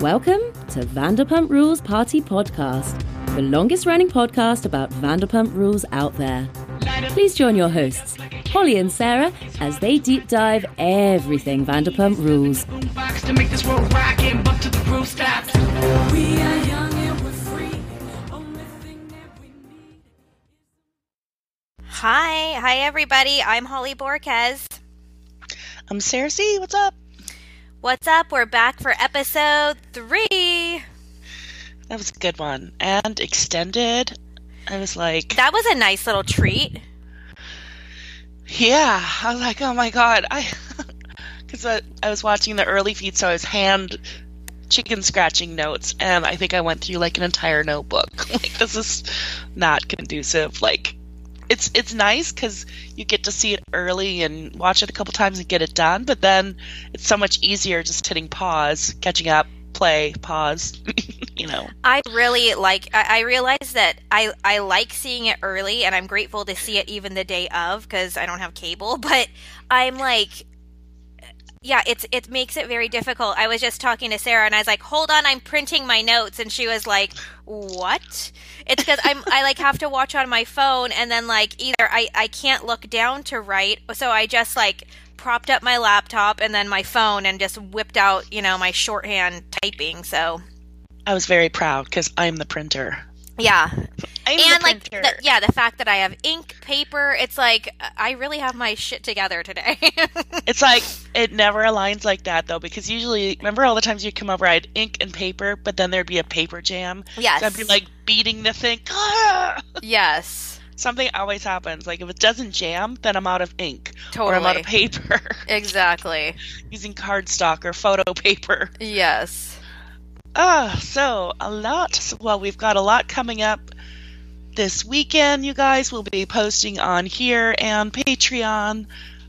Welcome to Vanderpump Rules Party Podcast, the longest running podcast about Vanderpump Rules out there. Please join your hosts, Holly and Sarah, as they deep dive everything Vanderpump Rules. box to make this world rock and bump to the groove stops. We are young and we're free. Only thing that we need. Hi, hi everybody. I'm Holly Borquez. I'm Sarah C. What's up? What's up? We're back for episode three. That was a good one. And extended. I was like, That was a nice little treat. yeah. I was like, oh my god. I, because I, I was watching the early feed, so I was hand chicken scratching notes, and I think I went through like an entire notebook. like this is not conducive. Like, it's it's nice because you get to see it early and watch it a couple times and get it done. But then it's so much easier just hitting pause, catching up, play, pause. you know. I really like. I, I realize that I I like seeing it early, and I'm grateful to see it even the day of because I don't have cable. But I'm like, yeah, it's it makes it very difficult. I was just talking to Sarah, and I was like, "Hold on, I'm printing my notes," and she was like, "What?" It's because I'm I like have to watch on my phone, and then like either I I can't look down to write, so I just like propped up my laptop and then my phone and just whipped out you know my shorthand typing. So I was very proud because I'm the printer. Yeah, I'm and like the, yeah the fact that i have ink paper it's like i really have my shit together today. It's like it never aligns like that though, because usually remember all the times you come over, I had ink and paper, but then there'd be a paper jam. yes. So I'd be like beating the thing. Yes. Something always happens. Like if it doesn't jam, then I'm out of ink. Or I'm out of paper. Exactly. Using cardstock or photo paper. yes Ah, so a lot. Well, we've got a lot coming up this weekend. You guys will be posting on here and Patreon.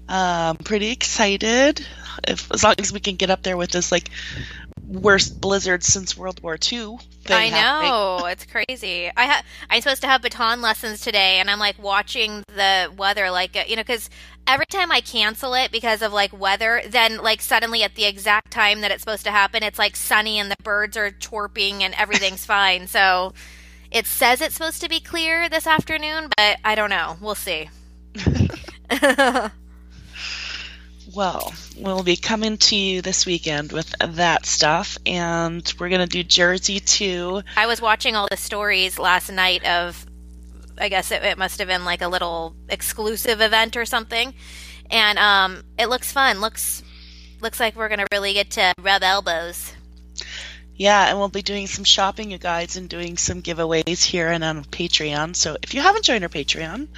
Um, pretty excited. If as long as we can get up there with this like worst blizzard since World War II. I know it's crazy i ha- i'm supposed to have baton lessons today and i'm like watching the weather like uh, you know because every time i cancel it because of like weather then like suddenly at the exact time that it's supposed to happen it's like sunny and the birds are chirping and everything's fine. So it says it's supposed to be clear this afternoon but i don't know. We'll see. Well, we'll be coming to you this weekend with that stuff, and we're gonna do Jersey too. I was watching all the stories last night of, I guess it, it must have been like a little exclusive event or something, and um, it looks fun. looks looks like we're gonna really get to rub elbows. Yeah, and we'll be doing some shopping, you guys, and doing some giveaways here and on Patreon. So if you haven't joined our Patreon,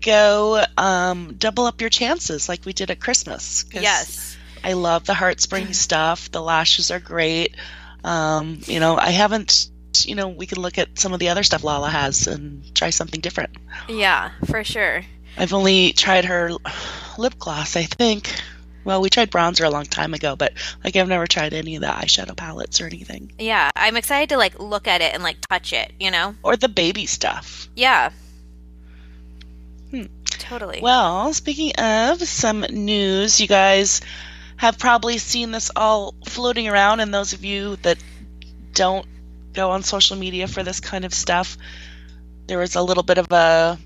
go um, double up your chances like we did at Christmas. Yes, I love the Heartspring stuff. The lashes are great. Um, you know, I haven't, you know, we can look at some of the other stuff Lala has and try something different. yeah, for sure. I've only tried her lip gloss, I think. Well, we tried bronzer a long time ago, but like I've never tried any of the eyeshadow palettes or anything. Yeah, I'm excited to like look at it and like touch it. You know? Or the baby stuff. Yeah. Hmm. Totally. Well, speaking of some news, you guys have probably seen this all floating around, and those of you that don't go on social media for this kind of stuff, there was a little bit of a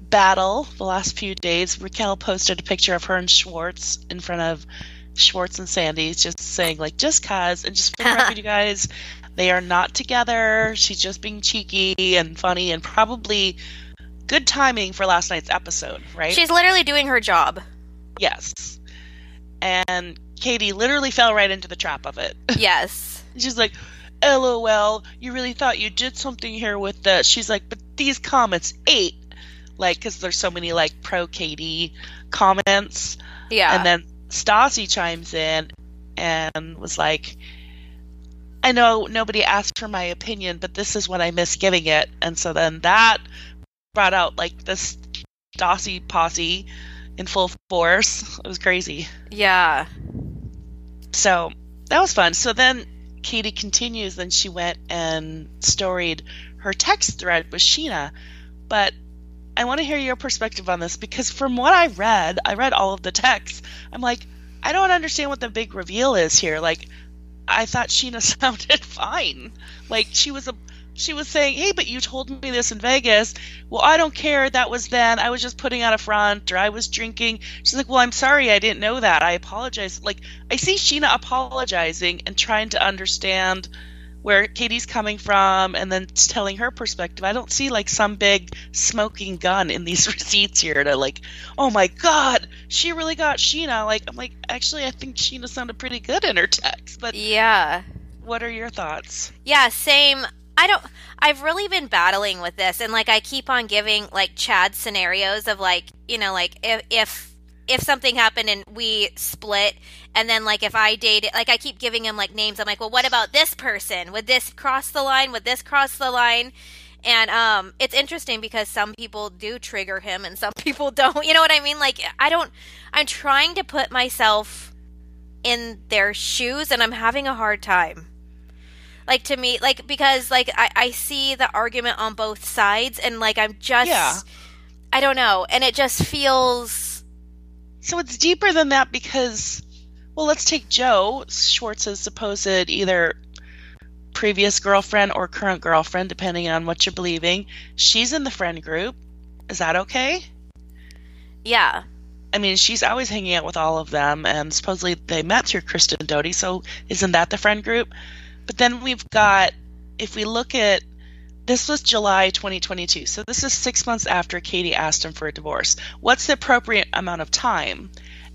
battle the last few days. Raquel posted a picture of her and Schwartz in front of Schwartz and Sandy's, just saying, like, just cuz, and just for the record, you guys, they are not together. She's just being cheeky and funny, and probably good timing for last night's episode, right? She's literally doing her job. Yes. And Katie literally fell right into the trap of it. Yes. She's like, LOL, you really thought you did something here with this. She's like, but these comments ate. Like, because there's so many, like, pro Katie comments. Yeah. And then Stassi chimes in and was like, I know nobody asked for my opinion, but this is what I miss giving it. And so then that brought out, like, this Stassi posse in full force. It was crazy. yeah. So that was fun. So then Katie continues, then she went and storied her text thread with Scheana. But I want to hear your perspective on this because from what I read, I read all of the texts. I'm like, I don't understand what the big reveal is here. Like, I thought Scheana sounded fine. Like she was a she was saying, "Hey, but you told me this in Vegas." Well, I don't care. That was then. I was just putting on a front, or I was drinking. She's like, "Well, I'm sorry. I didn't know that. I apologize." Like I see Scheana apologizing and trying to understand where Katie's coming from, and then telling her perspective. I don't see like some big smoking gun in these receipts here to like, "Oh my God, she really got Scheana." Like I'm like, actually, I think Scheana sounded pretty good in her text. But Yeah. what are your thoughts? Yeah, same. I don't I've really been battling with this and like I keep on giving like Chad scenarios of like, you know, like if if if something happened and we split and then like if I dated like I keep giving him like names. I'm like, "Well, what about this person? Would this cross the line? Would this cross the line?" And um it's interesting because some people do trigger him and some people don't. You know what I mean? Like I don't I'm trying to put myself in their shoes and I'm having a hard time like to me like because like I, I see the argument on both sides and like i'm just Yeah. i don't know and it just feels So it's deeper than that because, well, let's take Jo Schwartz's supposed either previous girlfriend or current girlfriend, depending on what you're believing. She's in the friend group. Is that okay? yeah I mean, she's always hanging out with all of them, and supposedly they met through Kristen Doute, so isn't that the friend group? But then we've got, if we look at, this was July 2022, so this is six months after Katie asked him for a divorce. What's the appropriate amount of time?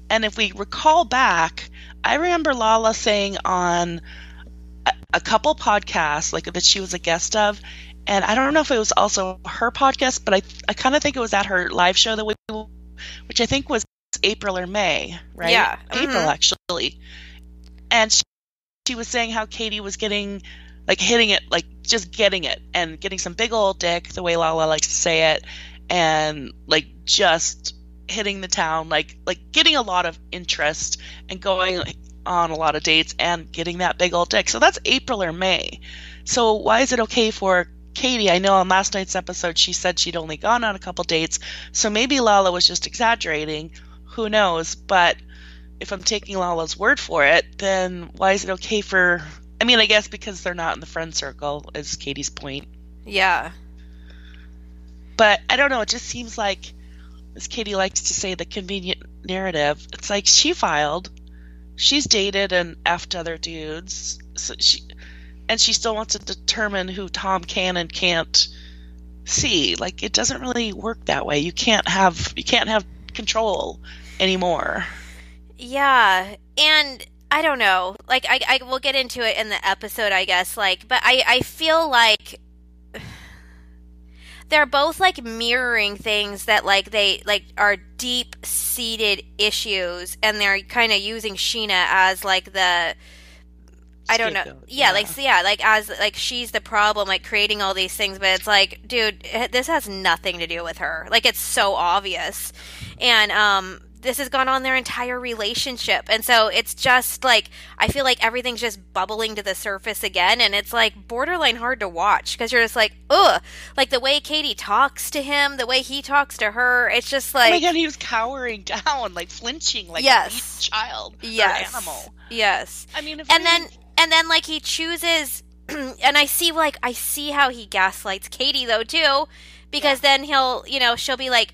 And if we recall back, I remember Lala saying on a, a couple podcasts, like that she was a guest of, and I don't know if it was also her podcast, but I I kind of think it was at her live show that we, which I think was April or May, right? Yeah. April Mhm. actually. And she, she was saying how Katie was getting like hitting it, like just getting it, and getting some big old dick, the way Lala likes to say it, and like just hitting the town, like like getting a lot of interest and going on a lot of dates and getting that big old dick. So that's April or May. So why is it okay for Katie? I know on last night's episode she said she'd only gone on a couple dates, so maybe Lala was just exaggerating. Who knows? But if I'm taking Lala's word for it, then why is it okay for? I mean, I guess because they're not in the friend circle, is Katie's point. yeah But I don't know. It just seems like, as Katie likes to say, the convenient narrative. It's like she filed, she's dated and effed other dudes, so she, and she still wants to determine who Tom can and can't see. Like it doesn't really work that way. You can't have you can't have control anymore. Yeah and i don't know like i i will get into it in the episode i guess like but i i feel like they're both like mirroring things that like they like are deep seated issues and they're kind of using scheana as like the I don't know. Scapegoat, Yeah, like so yeah, like as like she's the problem, like creating all these things, but it's like, dude, this has nothing to do with her. Like it's so obvious, and um, this has gone on their entire relationship, and so it's just like I feel like everything's just bubbling to the surface again, and it's like borderline hard to watch because you're just like, ugh, like the way Katie talks to him, the way he talks to her, it's just like. oh my god, he was cowering down, like flinching, like Yes. a child yes, animal. yes. I mean, if and we- then and then like he chooses and i see like i see how he gaslights katie though too because then he'll you know she'll be like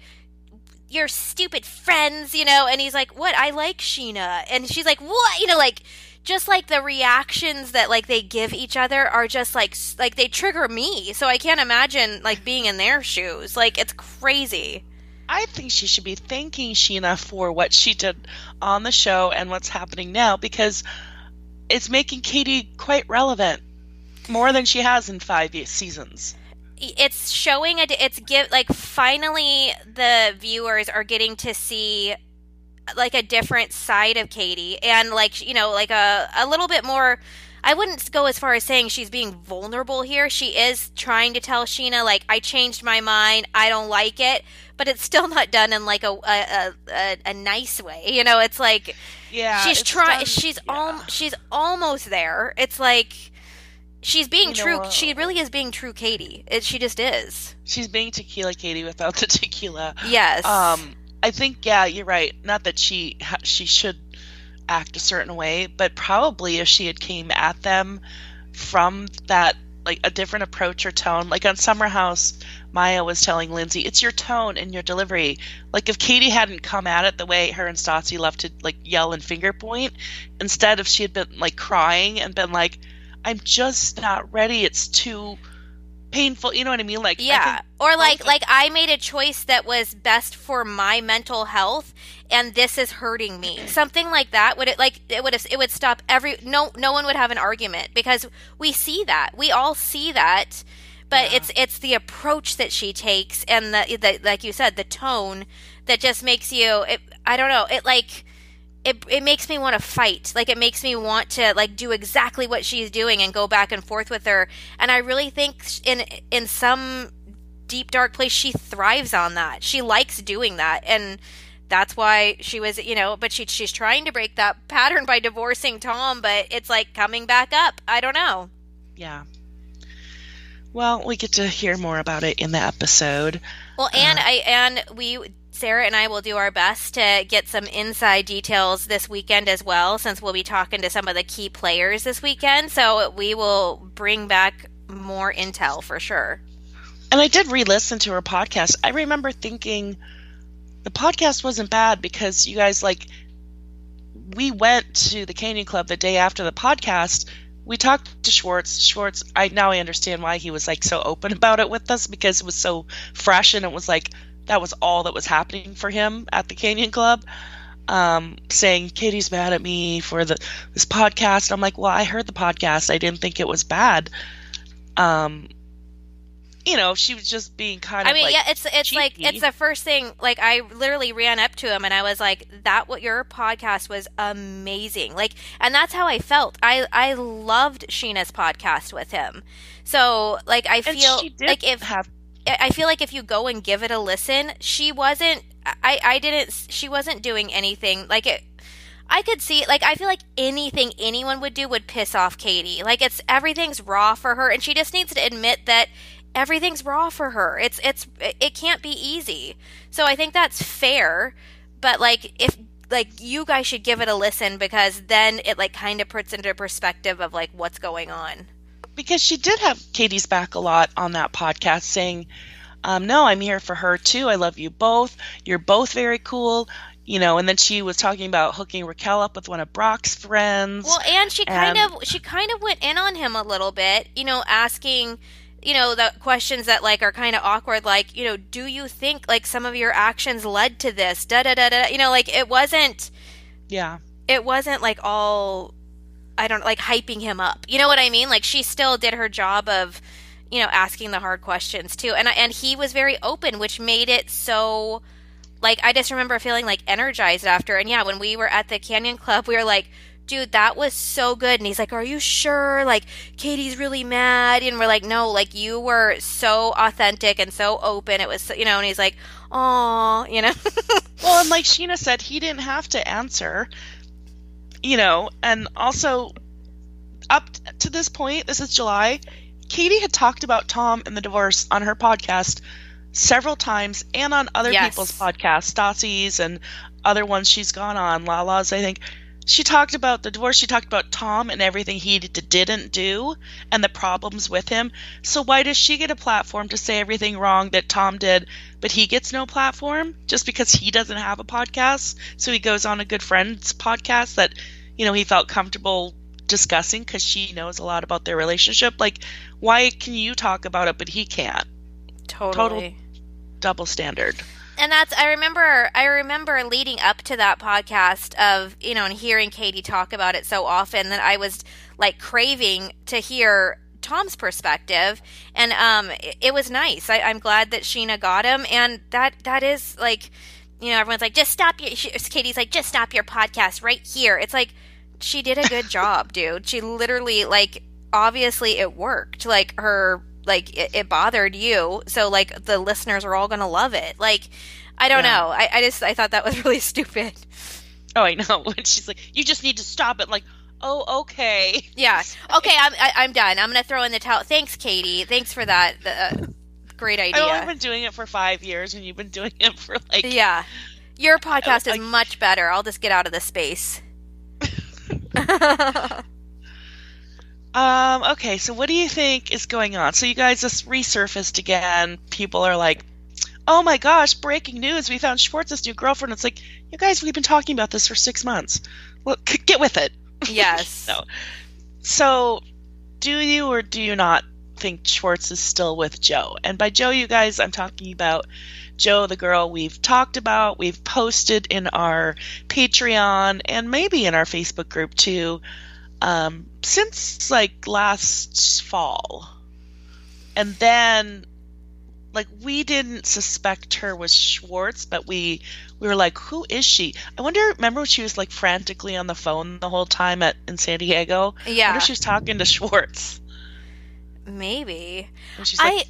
your stupid friends you know? And he's like what? I like scheana. And she's like what? You know like just like the reactions that like they give each other are just like like they trigger me. So i can't imagine like being in their shoes. Like it's crazy. I think she should be thanking Scheana for what she did on the show and what's happening now because it's making Katie quite relevant more than she has in five seasons. It's showing a it's give like finally the viewers are getting to see like a different side of Katie and like you know like a a little bit more I wouldn't go as far as saying she's being vulnerable here. She is trying to tell Scheana like I changed my mind. I don't like it, but it's still not done in like a a, a, a nice way. You know, it's like Yeah, she's trying she's yeah. al- she's almost there. It's like she's being You know true. She really is being true Katie. It, she just is. she's being tequila Katie without the tequila. Yes. Um, I think yeah, you're right. Not that she ha- she should act a certain way, but probably if she had came at them from that like a different approach or tone, like on Summer House, Maya was telling Lindsay, "It's your tone and your delivery." Like if Katie hadn't come at it the way her and Stassi love to like yell and finger point, instead of she had been like crying and been like, "I'm just not ready. It's too." painful you know what i mean like Yeah. Or like like I made a choice that was best for my mental health and this is hurting me. Something like that would it like it would it would stop every no no one would have an argument because we see that. We all see that. But it's it's the approach that she takes and the, the like you said the tone that just makes you it, I don't know, it like it it makes me want to fight. Like it makes me want to like do exactly what she's doing and go back and forth with her. And I really think in in some deep dark place she thrives on that. She likes doing that and that's why she was, you know, but she she's trying to break that pattern by divorcing Tom, but it's like coming back up. I don't know. yeah well we get to hear more about it in the episode Well, and uh, I and we Sarah and I will do our best to get some inside details this weekend as well, since we'll be talking to some of the key players this weekend. So we will bring back more intel for sure. And I did re listen to her podcast. I remember thinking the podcast wasn't bad because you guys, like, we went to the Canyon Club the day after the podcast. We talked to Schwartz. Schwartz, I now I understand why he was like so open about it with us because it was so fresh and it was like that was all that was happening for him at the Canyon Club. Um, saying Katie's mad at me for the this podcast. I'm like, well, I heard the podcast. I didn't think it was bad. Um, you know, she was just being kind of. I mean, like yeah, it's it's like it's the first thing. Like I literally ran up to him and I was like, "That what your podcast was amazing." Like, and that's how I felt. I I loved Scheana's podcast with him. So like I feel she did like if have I feel like if you go and give it a listen, she wasn't. I I didn't. She wasn't doing anything like it. I could see like I feel like anything anyone would do would piss off Katie. Like it's everything's raw for her, and she just needs to admit that everything's raw for her. It's it's it can't be easy. So I think that's fair. But like if like you guys should give it a listen because then it like kind of puts into perspective of like what's going on. Because she did have Katie's back a lot on that podcast saying, um, no, I'm here for her too. I love you both. You're both very cool. You know, and then she was talking about hooking Raquel up with one of Brock's friends. Well, and she kind And- of she kind of went in on him a little bit, you know, asking, you know, the questions that like are kind of awkward, like, you know, do you think like some of your actions led to this? Da da da da. You know, like it wasn't yeah. it wasn't like all I don't like hyping him up. You know what I mean? Like she still did her job of, you know, asking the hard questions too. And and he was very open, which made it so like I just remember feeling like energized after. And yeah, when we were at the Canyon Club, we were like, dude, that was so good. And he's like, are you sure? Like Katie's really mad. And we're like, no, like you were so authentic and so open. It was, you know, and he's like, oh, you know, Well, and like Scheana said, he didn't have to answer, you know, and also up to this point, this is July, Katie had talked about Tom and the divorce on her podcast several times and on other Yes. people's podcasts, Stassi's and other ones she's gone on, Lala's, I think. She talked about the divorce. She talked about Tom and everything he d- didn't do and the problems with him. So why does she get a platform to say everything wrong that Tom did, but he gets no platform just because he doesn't have a podcast? So he goes on a good friend's podcast that, you know, he felt comfortable discussing because she knows a lot about their relationship. Like, why can you talk about it, but he can't? totally. Total Double standard. And that's I remember I remember leading up to that podcast of you know and hearing Katie talk about it so often that I was like craving to hear Tom's perspective. And um it, it was nice. I, I'm glad that Scheana got him. And that that is like you know everyone's like just stop your she, Katie's like just stop your podcast right here. It's like she did a good job dude. She literally like obviously it worked. Like her like it, it bothered you. So like the listeners are all gonna love it. Like i don't Yeah. know. I, I just i thought that was really stupid. Oh, I know. When she's like, you just need to stop it. Like, oh, okay. yeah. Okay i'm I, i'm done. I'm gonna throw in the towel. Thanks katie. Thanks for that. Uh, great idea. I've been doing it for five years, and you've been doing it for like yeah. Your podcast is Like- much better. I'll just get out of the space Um, okay, so what do you think is going on? So you guys just resurfaced again. People are like, oh my gosh, breaking news. We found Schwartz's new girlfriend. It's like, you guys, we've been talking about this for six months. Well, c- get with it. yes. No. So, do you or do you not think Schwartz is still with Jo? And by Jo, you guys, I'm talking about Jo, the girl we've talked about, we've posted in our Patreon, and maybe in our Facebook group too, um, since like last fall. And then, like, we didn't suspect her was Schwartz, but we we were like, who is she? I wonder. Remember when she was like frantically on the phone the whole time at in San Diego? I Yeah. wonder if she was talking to Schwartz. Maybe. And she's like, I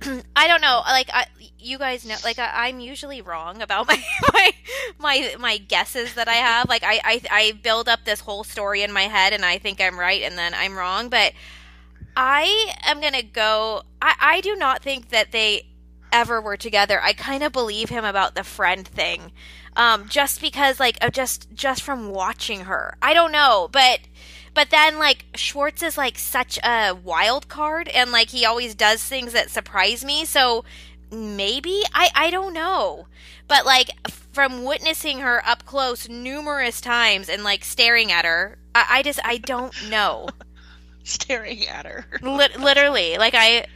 I don't know. Like I, you guys know, like I, I'm usually wrong about my my my my guesses that I have. Like I, I I build up this whole story in my head, and I think I'm right, and then I'm wrong. But I am gonna go. I I do not think that they ever were together. I kind of believe him about the friend thing, um, just because like of just just from watching her. I don't know, but but then like Schwartz is like such a wild card and like he always does things that surprise me. So maybe I I don't know. But like from witnessing her up close numerous times and like staring at her, I, I just I don't know. staring at her. Lit literally, like I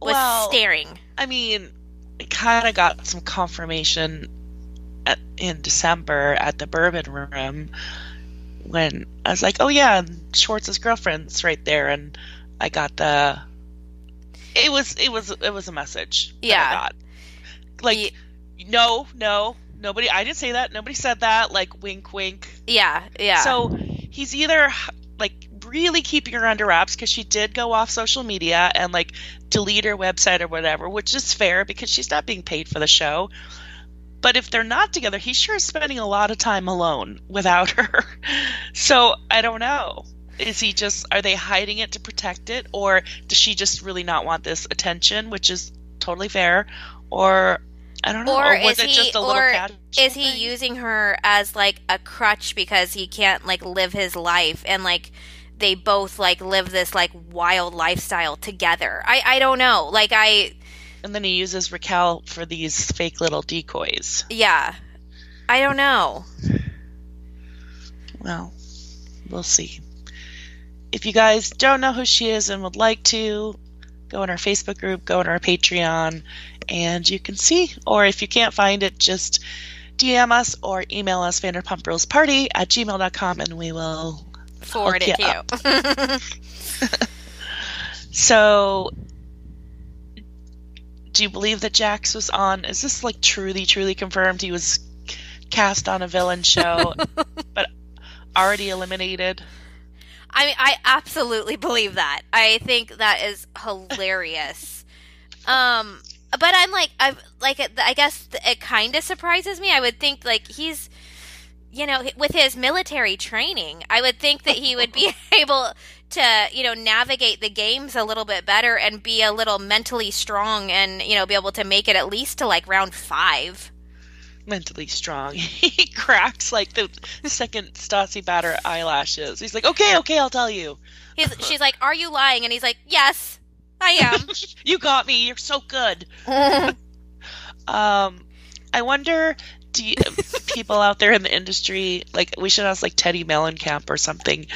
was Well, staring. I mean, I kind of got some confirmation at, in December at the Bourbon Room when I was like, "Oh yeah, Schwartz's girlfriend's right there," and I got the. It was it was it was a message. that I Yeah. got. Like, no, no, nobody. I didn't say that. Nobody said that. Like, wink, wink. Yeah, yeah. So he's either like really keeping her under wraps because she did go off social media and like delete her website or whatever, which is fair because she's not being paid for the show. But if they're not together, he sure is spending a lot of time alone without her. So I don't know. Is he just, are they hiding it to protect it? Or does she just really not want this attention, which is totally fair? Or I don't know. or was is it he just a little or casual is he thing? using her as like a crutch because he can't like live his life and like they both like live this like wild lifestyle together i i don't know like i And then he uses Raquel for these fake little decoys. yeah i don't know Well, we'll see. If you guys don't know who she is and would like to, go in our Facebook group, go in our Patreon, and you can see. Or if you can't find it, just DM us or email us vanderpumprulesparty at gmail.com and we will. forward it to you So, do you believe that Jax was on? Is this like truly, truly confirmed? He was cast on a villain show, but already eliminated? i mean i absolutely believe that i think that is hilarious um but i'm like i like i guess it kind of surprises me i would think like he's you know with his military training i would think that he would be able to you know navigate the games a little bit better and be a little mentally strong and you know be able to make it at least to like round five mentally strong. he cracks like the second Stassi batter eyelashes. He's like, okay, okay, I'll tell you. He's, she's like are you lying and he's like yes i am. you got me. You're so good. Um, I wonder, do you, people out there in the industry, like we should ask like Teddi Mellencamp or something.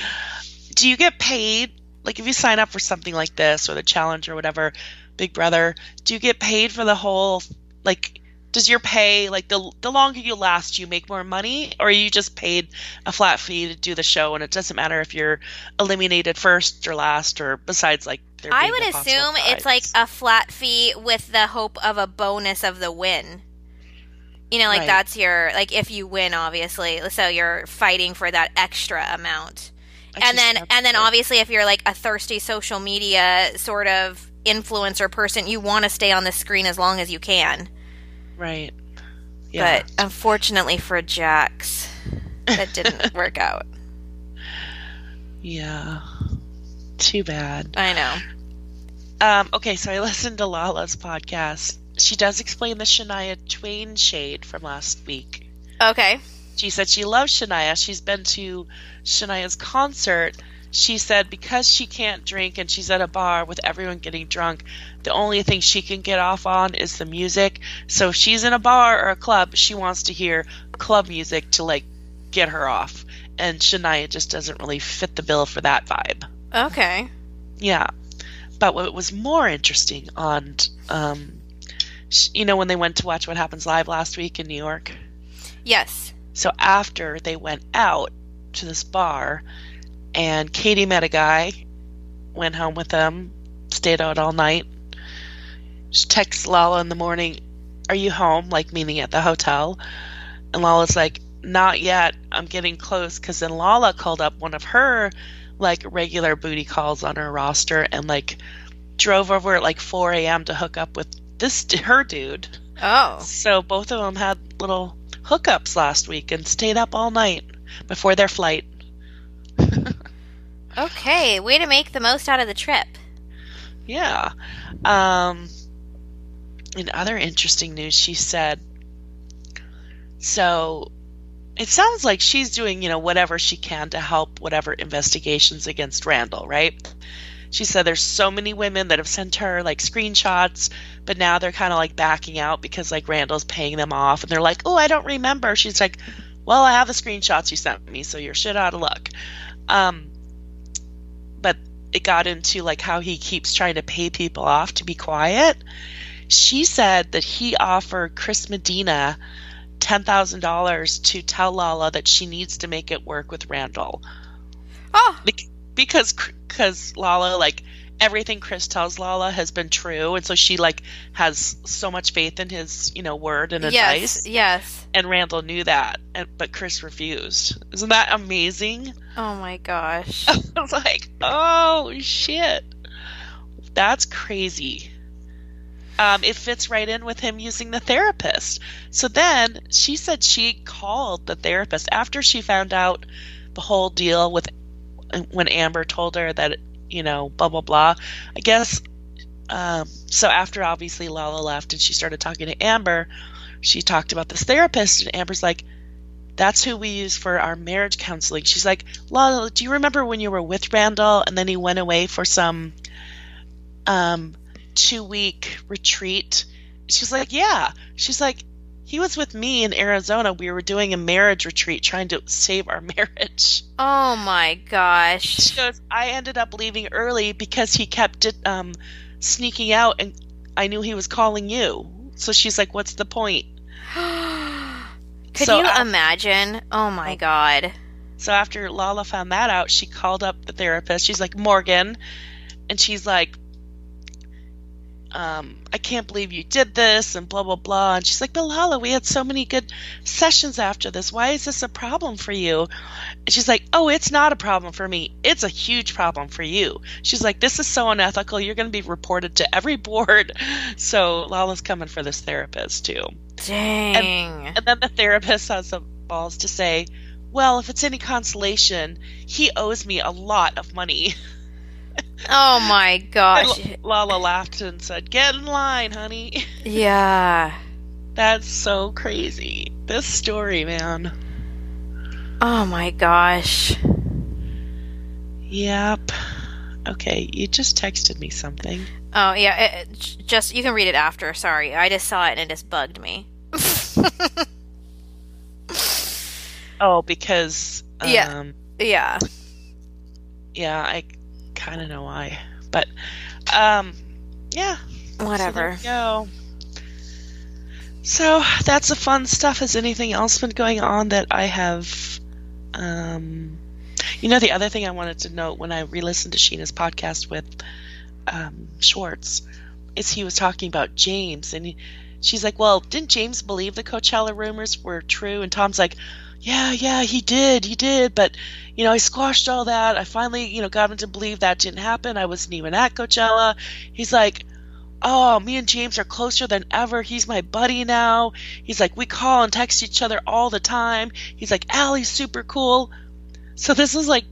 Do you get paid? Like if you sign up for something like this or the challenge or whatever, Big Brother, do you get paid for the whole like? Does your pay like the the longer you last, you make more money, or are you just paid a flat fee to do the show, and it doesn't matter if you're eliminated first or last, or besides like I would assume it's like a flat fee with the hope of a bonus of the win. You know, like Right. that's your like if you win, obviously. So you're fighting for that extra amount, and then and then obviously if you're like a thirsty social media sort of influencer person, you want to stay on the screen as long as you can. right. Yeah. But unfortunately for Jax, that didn't work out. Yeah. Too bad. I know. Um, okay, so I listened to Lala's podcast. She does explain the Shania Twain shade from last week. Okay. She said she loves Shania. She's been to Shania's concert. She said because she can't drink and she's at a bar with everyone getting drunk, the only thing she can get off on is the music. So if she's in a bar or a club, she wants to hear club music to like get her off. And Shania just doesn't really fit the bill for that vibe. Okay. Yeah. But what was more interesting on, um, sh- you know, when they went to watch What Happens Live last week in New York? Yes. So after they went out to this bar, and Katie met a guy, went home with them, stayed out all night. She texts Lala in the morning, Are you home? Like, meaning at the hotel. And Lala's like, Not yet. I'm getting close. Because then Lala called up one of her, like, regular booty calls on her roster and, like, drove over at like 4 a.m. to hook up with this, her dude. Oh. So both of them had little hookups last week and stayed up all night before their flight. Okay. Way to make the most out of the trip. Yeah. Um, in other interesting news, she said, so it sounds like she's doing, you know, whatever she can to help whatever investigations against Randall, right? She said there's so many women that have sent her like screenshots, but now they're kind of like backing out because like Randall's paying them off and they're like, "Oh, I don't remember." She's like, "Well, I have the screenshots you sent me, so you're shit out of luck." Um but it got into like how he keeps trying to pay people off to be quiet. She said that he offered Chris Medina $10,000 to tell Lala that she needs to make it work with Randall. Oh. Because because Lala like everything Chris tells Lala has been true and so she like has so much faith in his, you know, word and Yes. advice Yes. and Randall knew that and, but Chris refused. Isn't that amazing? Oh my gosh. I was like, oh shit. That's crazy. Um, it fits right in with him using the therapist. So then she said she called the therapist after she found out the whole deal with when Amber told her that, you know, blah, blah, blah. I guess, um, so after obviously Lala left and she started talking to Amber, she talked about this therapist, and Amber's like, that's who we use for our marriage counseling. She's like, Lala, do you remember when you were with Randall and then he went away for some um, two week retreat? She's like, Yeah. She's like, he was with me in Arizona. We were doing a marriage retreat trying to save our marriage. Oh my gosh. She goes, I ended up leaving early because he kept um, sneaking out and I knew he was calling you. So she's like, What's the point? Could So you af- imagine? Oh my god. So after Lala found that out, she called up the therapist. She's like, Morgan. And she's like, um, I can't believe you did this and blah, blah, blah. And she's like, but Lala, we had so many good sessions after this. Why is this a problem for you? And she's like, oh, it's not a problem for me. It's a huge problem for you. She's like, this is so unethical. You're going to be reported to every board. So Lala's coming for this therapist too. Dang. And then the therapist has the balls to say, Well, if it's any consolation, he owes me a lot of money. oh my And gosh. L- Lala laughed and said, Get in line, honey. Yeah. That's so crazy. This story, man. Oh my gosh. Yep. Okay, you just texted me something. Oh yeah, it, it- just you can read it after. Sorry, I just saw it and it just bugged me. Oh, because. Um, Yeah. yeah. Yeah, I kind of know why. But, um, yeah. Whatever. So go. So that's the fun stuff. Has anything else been going on that I have? Um, you know, the other thing I wanted to note when I re-listened to Scheana's podcast with um, Schwartz is he was talking about James, and he, she's like, "Well, didn't James believe the Coachella rumors were true?" And Tom's like, "Yeah, yeah, he did, he did, but you know, I squashed all that. I finally, you know, got him to believe that didn't happen. I wasn't even at Coachella." He's like, oh, me and James are closer than ever. He's my buddy now. He's like, we call and text each other all the time. He's like, Ally's super cool. So this is like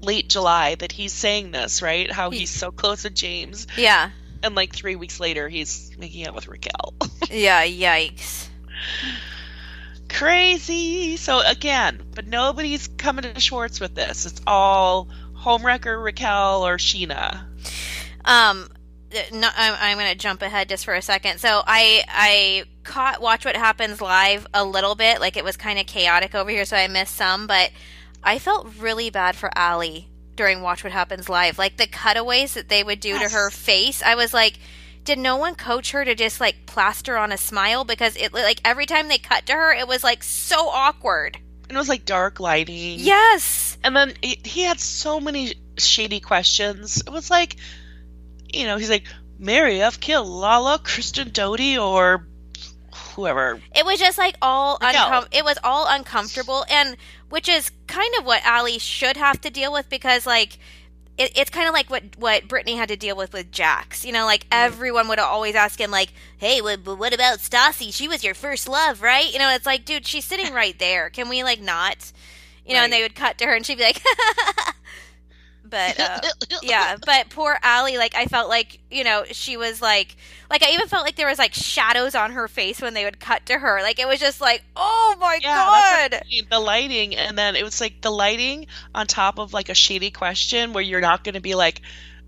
late July that he's saying this, right? How he's so close with James. Yeah. And like three weeks later, he's making out with Raquel. Yeah. Yikes. Crazy. So again, but nobody's coming to Schwartz with this. It's all homewrecker Raquel or Scheana. Um, no, I'm, I'm going to jump ahead just for a second. So I I caught Watch What Happens live a little bit. Like it was kind of chaotic over here, so I missed some. But I felt really bad for Ally during Watch What Happens live. Like the cutaways that they would do Yes. to her face. I was like, did no one coach her to just like plaster on a smile? Because it like every time they cut to her, it was like so awkward. And it was like dark lighting. Yes. And then he, he had so many shady questions. It was like, you know, he's like, Mary F. killed Lala, Kristen Doute, or whoever. It was just like all uncom- it was all uncomfortable and which is kind of what Ally should have to deal with because like it, it's kind of like what what Brittany had to deal with with Jax. You know, like mm. everyone would always ask him like, "Hey, what, what about Stassi? She was your first love, right?" You know, it's like, dude, she's sitting right there. Can we like not? You know, and they would cut to her and she'd be like But uh, yeah, but poor Ally, like I felt like you know she was like, like I even felt like there was like shadows on her face when they would cut to her. Like it was just like, oh my Yeah, god, I mean, the lighting, and then it was like the lighting on top of like a shady question where you're not going to be like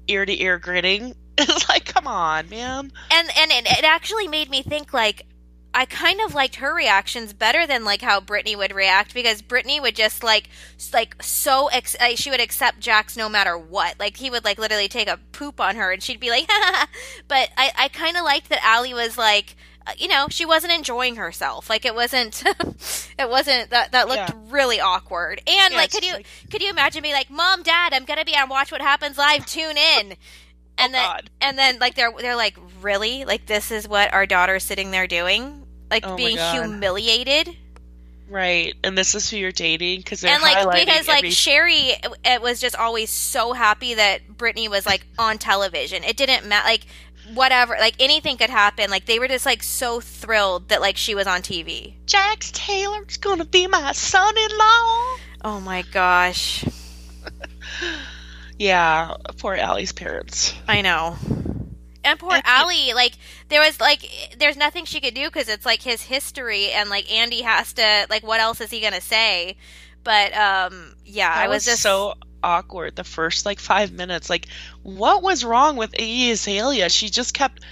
ear to ear grinning It's like, come on, man. and and it, it actually made me think like. I kind of liked her reactions better than like how Brittany would react because Brittany would just like like so ex- like, she would accept Jax no matter what. Like he would like literally take a poop on her and she'd be like, but I I kind of liked that Ally was like uh, you know she wasn't enjoying herself. Like it wasn't it wasn't that that looked Yeah. really awkward. And Yeah, like could you like- could you imagine me like, "Mom, Dad, I'm gonna be on Watch What Happens Live. Tune in." And Oh, then God. and then like they're they're like, "Really? Like this is what our daughter's sitting there doing? Like Oh being humiliated?" Right, and this is who you're dating because and like because like every- Sherry it was just always so happy that Brittany was like on television. It didn't matter like whatever like anything could happen. Like they were just like so thrilled that like she was on TV. Jax Taylor's gonna be my son-in-law. Oh my gosh. Yeah, poor Ally's parents. I know. And poor And- Ally, like there was like there's nothing she could do because it's like his history, and like Andy has to like what else is he gonna say? But um, yeah, I was, just so awkward the first like five minutes. Like, what was wrong with Iggy Azalea? She just kept.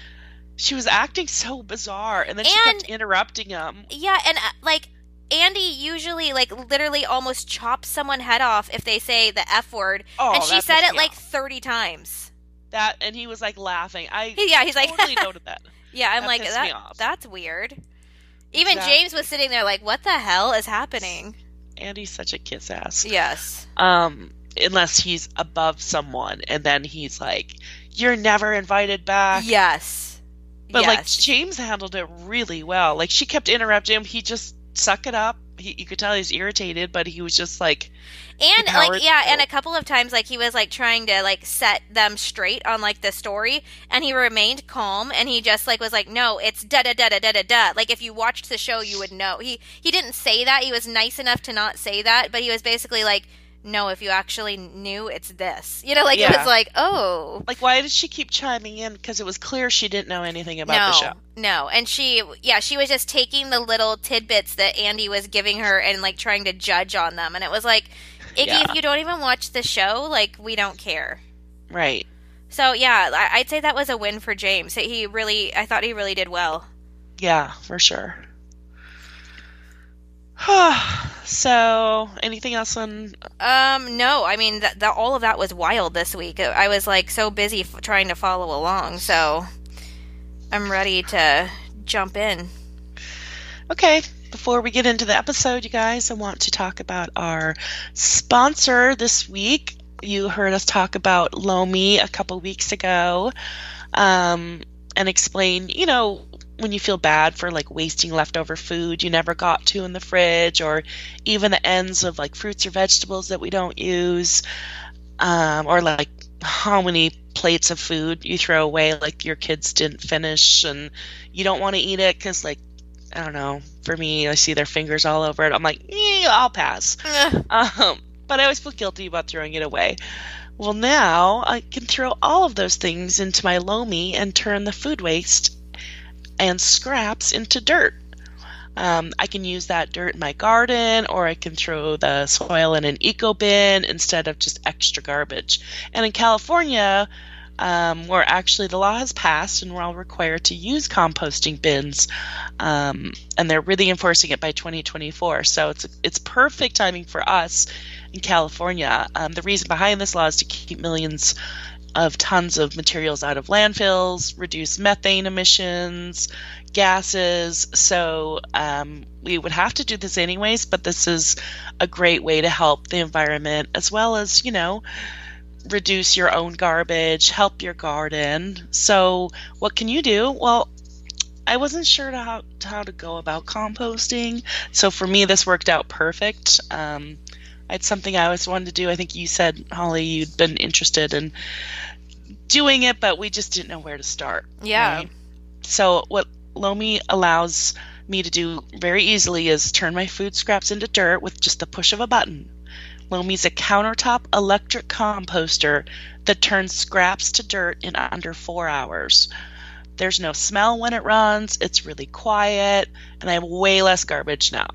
She was acting so bizarre, and then she kept interrupting him. yeah, and uh, like Andy usually like literally almost chops someone head off if they say the f word, Oh, and she said it like thirty times. That, and he was like laughing. I He- yeah, he's like, totally noted that. yeah, I'm that like that. That's weird. Even Exactly. James was sitting there like, what the hell is happening? Andy's such a kiss ass. Yes. Um, unless he's above someone, and then he's like, "You're never invited back." Yes. But like James handled it really well. Like she kept interrupting him. He just suck it up. He, you could tell he's irritated, but he was just like, and like yeah and a couple of times like he was like trying to like set them straight on like the story and he remained calm and he just like was like no it's da da da da da da da. Like if you watched the show you would know. He he didn't say that. He was nice enough to not say that but he was basically like no if you actually knew it's this you know like it was like oh like, why did she keep chiming in? Because it was clear she didn't know anything about no the show. no and she yeah she was just taking the little tidbits that andy was giving her and like trying to judge on them and it was like iggy Yeah. if you don't even watch the show like we don't care Right. So yeah, I'd say that was a win for James. He really, I thought he really did well. Yeah, for sure. so, anything else on? Um, no, I mean, th- all of that was wild this week. I was like so busy f- trying to follow along, so I'm ready to jump in. Okay, before we get into the episode, you guys, I want to talk about our sponsor this week. You heard us talk about Lomi a couple weeks ago, um, and explain, you know, when you feel bad for like wasting leftover food you never got to in the fridge, or even the ends of like fruits or vegetables that we don't use, um, or like how many plates of food you throw away like your kids didn't finish and you don't want to eat it because like I don't know. For me, I see their fingers all over it. I'm like, I'll pass. Um, but I always feel guilty about throwing it away. Well, now I can throw all of those things into my Lomi and turn the food waste and scraps into dirt. Um, I can use that dirt in my garden, or I can throw the soil in an eco bin instead of just extra garbage. And in California, um, where actually the law has passed and we're all required to use composting bins, um, and they're really enforcing it by 2024. So it's it's perfect timing for us in California. Um, the reason behind this law is to keep millions of tons of materials out of landfills, reduce methane emissions, gases. So um, we would have to do this anyways, but this is a great way to help the environment as well as, you know, reduce your own garbage, help your garden. So, what can you do? Well, I wasn't sure how, to how to go about composting. So, for me, this worked out perfect. Um, it's something I always wanted to do. I think you said, Holly, you'd been interested in doing it, but we just didn't know where to start. Yeah. right? So, what Lomi allows me to do very easily is turn my food scraps into dirt with just the push of a button. Lomi's a countertop electric composter that turns scraps to dirt in under four hours. There's no smell when it runs, it's really quiet, and I have way less garbage now.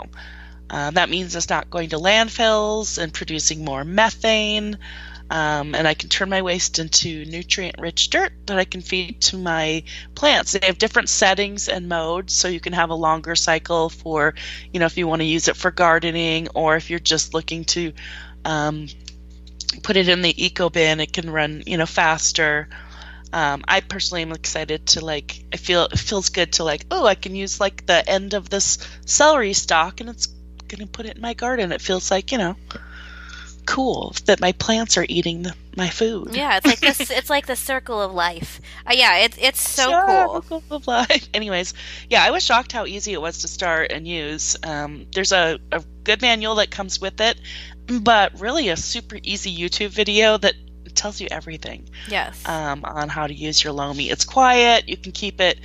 Uh, that means it's not going to landfills and producing more methane. Um, and I can turn my waste into nutrient rich dirt that I can feed to my plants. They have different settings and modes, so you can have a longer cycle for, you know, if you want to use it for gardening or if you're just looking to um, put it in the eco bin, it can run, you know, faster. Um, I personally am excited to like. I feel it feels good to like. Oh, I can use like the end of this celery stalk, and it's gonna put it in my garden. It feels like you know, cool that my plants are eating the, my food. Yeah, it's like this. it's like the circle of life. Uh, yeah, it's it's so cool. Circle of life. Anyways, yeah, I was shocked how easy it was to start and use. Um, there's a, a good manual that comes with it, but really a super easy YouTube video that tells you everything Yes. um, on how to use your Lomi. It's quiet. You can keep it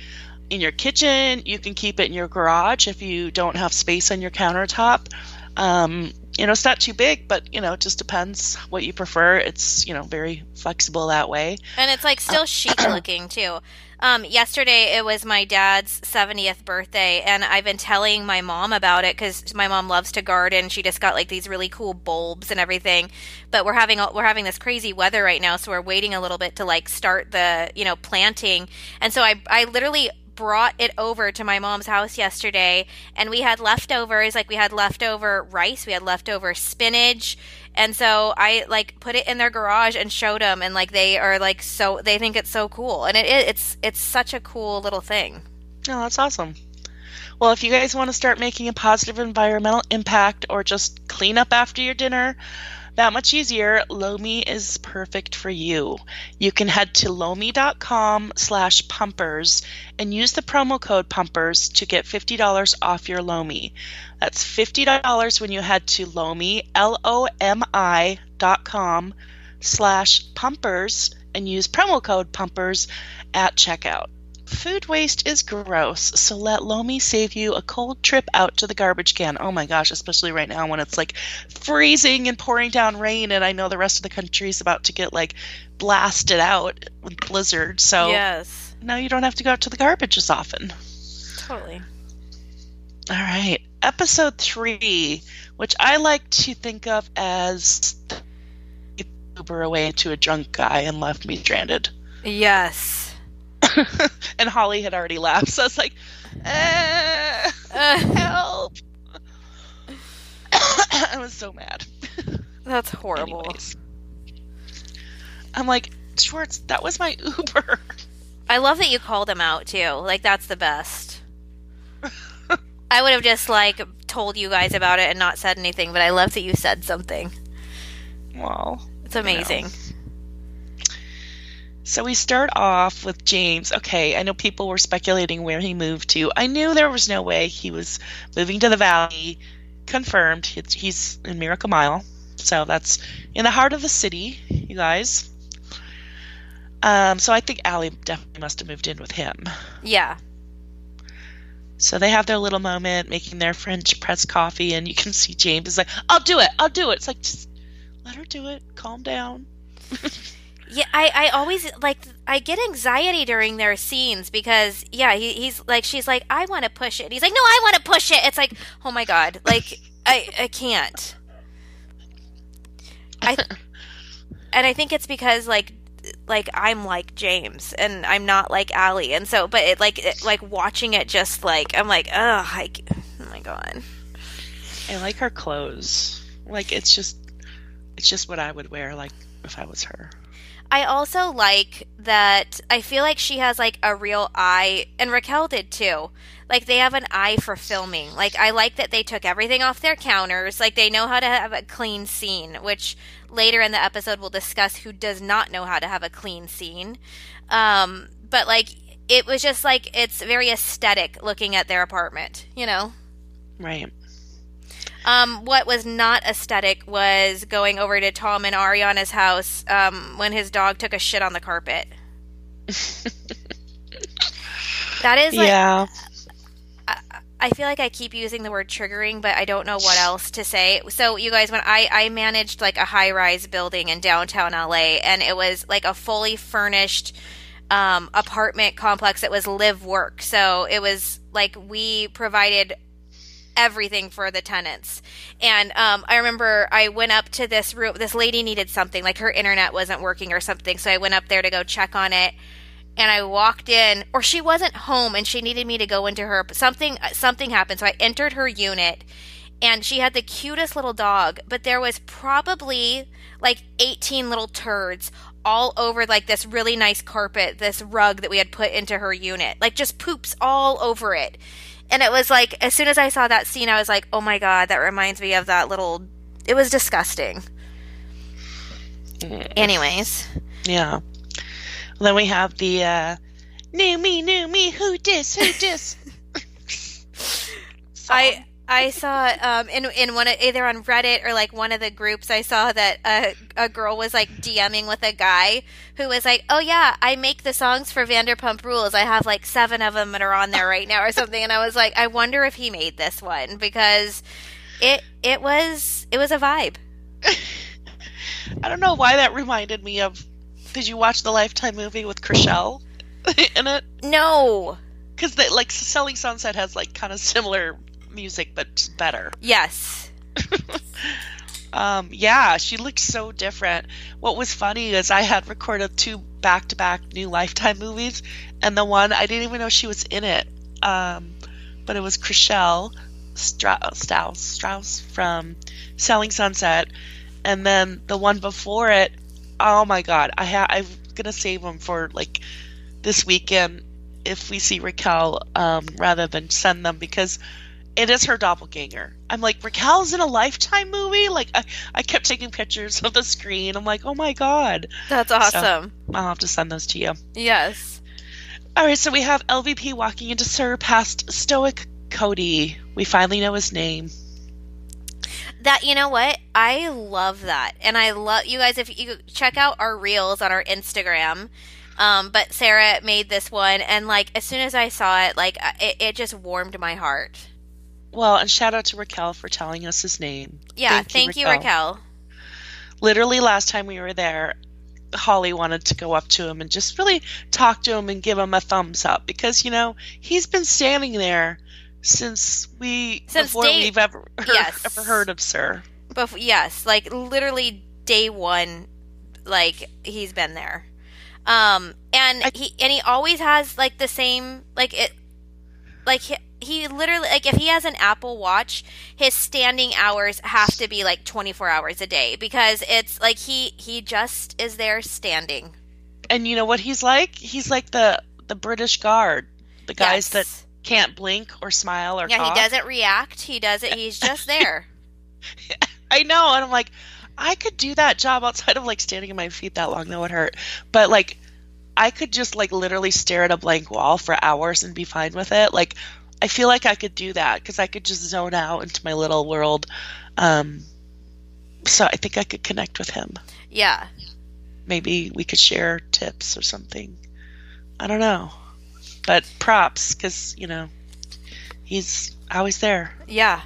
in your kitchen. You can keep it in your garage if you don't have space on your countertop. Um, you know, it's not too big, but you know, it just depends what you prefer. It's you know very flexible that way. And it's like still chic looking too. Um, yesterday it was my dad's 70th birthday, and I've been telling my mom about it because my mom loves to garden. She just got like these really cool bulbs and everything. But we're having we're having this crazy weather right now, so we're waiting a little bit to like start the you know planting. And so I I literally brought it over to my mom's house yesterday and we had leftovers like we had leftover rice we had leftover spinach and so i like put it in their garage and showed them and like they are like so they think it's so cool and it, it it's it's such a cool little thing No, that's awesome. Well, if you guys want to start making a positive environmental impact or just clean up after your dinner, that much easier, Lomi is perfect for you. You can head to lomi.com slash pumpers and use the promo code pumpers to get $50 off your Lomi. That's $50 when you head to Lomi, L-O-M-I dot com slash pumpers and use promo code pumpers at checkout. Food waste is gross, so let Lomi save you a cold trip out to the garbage can. Oh my gosh, especially right now when it's like freezing and pouring down rain, and I know the rest of the country is about to get like blasted out with blizzard. So yes now you don't have to go out to the garbage as often. totally All right, episode three, which I like to think of as Uber away to a drunk guy and left me stranded. yes and Holly had already left, so I was like, eh, Uh, help. I was so mad. that's horrible Anyways. I'm like, Schwartz, that was my Uber. i love that you called him out too like that's the best i would have just like told you guys about it and not said anything but i love that you said something Well, it's amazing so we start off with James. Okay, I know people were speculating where he moved to. I knew there was no way he was moving to the valley. Confirmed. He's- in Miracle Mile. So that's in the heart of the city, you guys. Um, so I think Ally definitely must have moved in with him. yeah So they have their little moment making their French press coffee, and you can see James is like, I'll do it, I'll do it. It's like, just let her do it, calm down. Yeah, I, I always like I get anxiety during their scenes because yeah, he, he's like she's like I want to push it. He's like no, I want to push it. It's like oh my god, like I I can't. I and I think it's because like like I'm like James and I'm not like Ally, and so but it like it, like watching it just like I'm like ugh, I, oh my god. I like her clothes. Like it's just it's just what I would wear like if I was her. I also like that I feel like she has like a real eye and Raquel did too. Like they have an eye for filming. Like I like that they took everything off their counters. Like they know how to have a clean scene, which later in the episode we'll discuss who does not know how to have a clean scene. Um, but like it was just like it's very aesthetic looking at their apartment, you know. Right. Um, what was not aesthetic was going over to Tom and Ariana's house um, when his dog took a shit on the carpet. that is like, yeah. I, I feel like I keep using the word triggering, but I don't know what else to say. So, you guys, when I, I managed like a high rise building in downtown LA, and it was like a fully furnished um, apartment complex that was live work. So, it was like we provided everything for the tenants. And um, I remember I went up to this room. This lady needed something, like her internet wasn't working or something. So I went up there to go check on it. And I walked in, or she wasn't home, and she needed me to go into her. Something something happened, so I entered her unit, and she had the cutest little dog. But there was probably like eighteen little turds all over like this really nice carpet, this rug that we had put into her unit, like just poops all over it and it was like as soon as I saw that scene, I was like, "Oh my god, that reminds me of that little." It was disgusting. Anyways, Yeah. Then we have the uh new me, new me, who dis, who dis. I I saw um in in one of, either on Reddit or like one of the groups I saw that a a girl was like DMing with a guy who was like, "Oh yeah, I make the songs for Vanderpump Rules. I have like 7 of them that are on there right now or something." And I was like, "I wonder if he made this one because it it was it was a vibe." I don't know why that reminded me of did you watch the Lifetime movie with Chrishell in it? No. Because like Selling Sunset has like kind of similar music but better. Yes. Um, yeah, she looked so different. What was funny is I had recorded two back to back new Lifetime movies, and the one I didn't even know she was in it. Um, but it was Chrishell Stra- Strauss, Strauss from Selling Sunset, and then the one before it. Oh my god, I ha- I'm gonna save them for like this weekend if we see Raquel um, rather than send them because it is her doppelganger. I'm like, Raquel's in a Lifetime movie? Like, I, I kept taking pictures of the screen. I'm like, oh my god. That's awesome. I'll have to send those to you. yes. All right, so we have LVP walking into SUR past Stoic Cody. We finally know his name. That you know what? I love that. And I love you guys if you check out our reels on our Instagram. Um, but Sarah made this one and like as soon as I saw it, like it, it just warmed my heart. Well, and shout out to Raquel for telling us his name. Yeah, thank, you, Raquel. Literally, last time we were there, Holly wanted to go up to him and just really talk to him and give him a thumbs up because, you know, he's been standing there since we Since before day- we've ever heard, yes. ever heard of SUR. Bef- yes, like literally day one, like he's been there. Um, and I- he and he always has like the same like it, like he, literally like if he has an Apple Watch, his standing hours have to be like twenty four hours a day because it's like he he just is there standing. And you know what he's like? He's like the the British Guard, the guys that can't blink or smile or Yeah, talk. he doesn't react. He doesn't. He's just there. I know, and I'm like, I could do that job outside of like standing on my feet that long. That would hurt. But like, I could just like literally stare at a blank wall for hours and be fine with it. Like, I feel like I could do that because I could just zone out into my little world. Um, so I think I could connect with him. Yeah. Maybe we could share tips or something. I don't know, but props because you know he's always there. Yeah.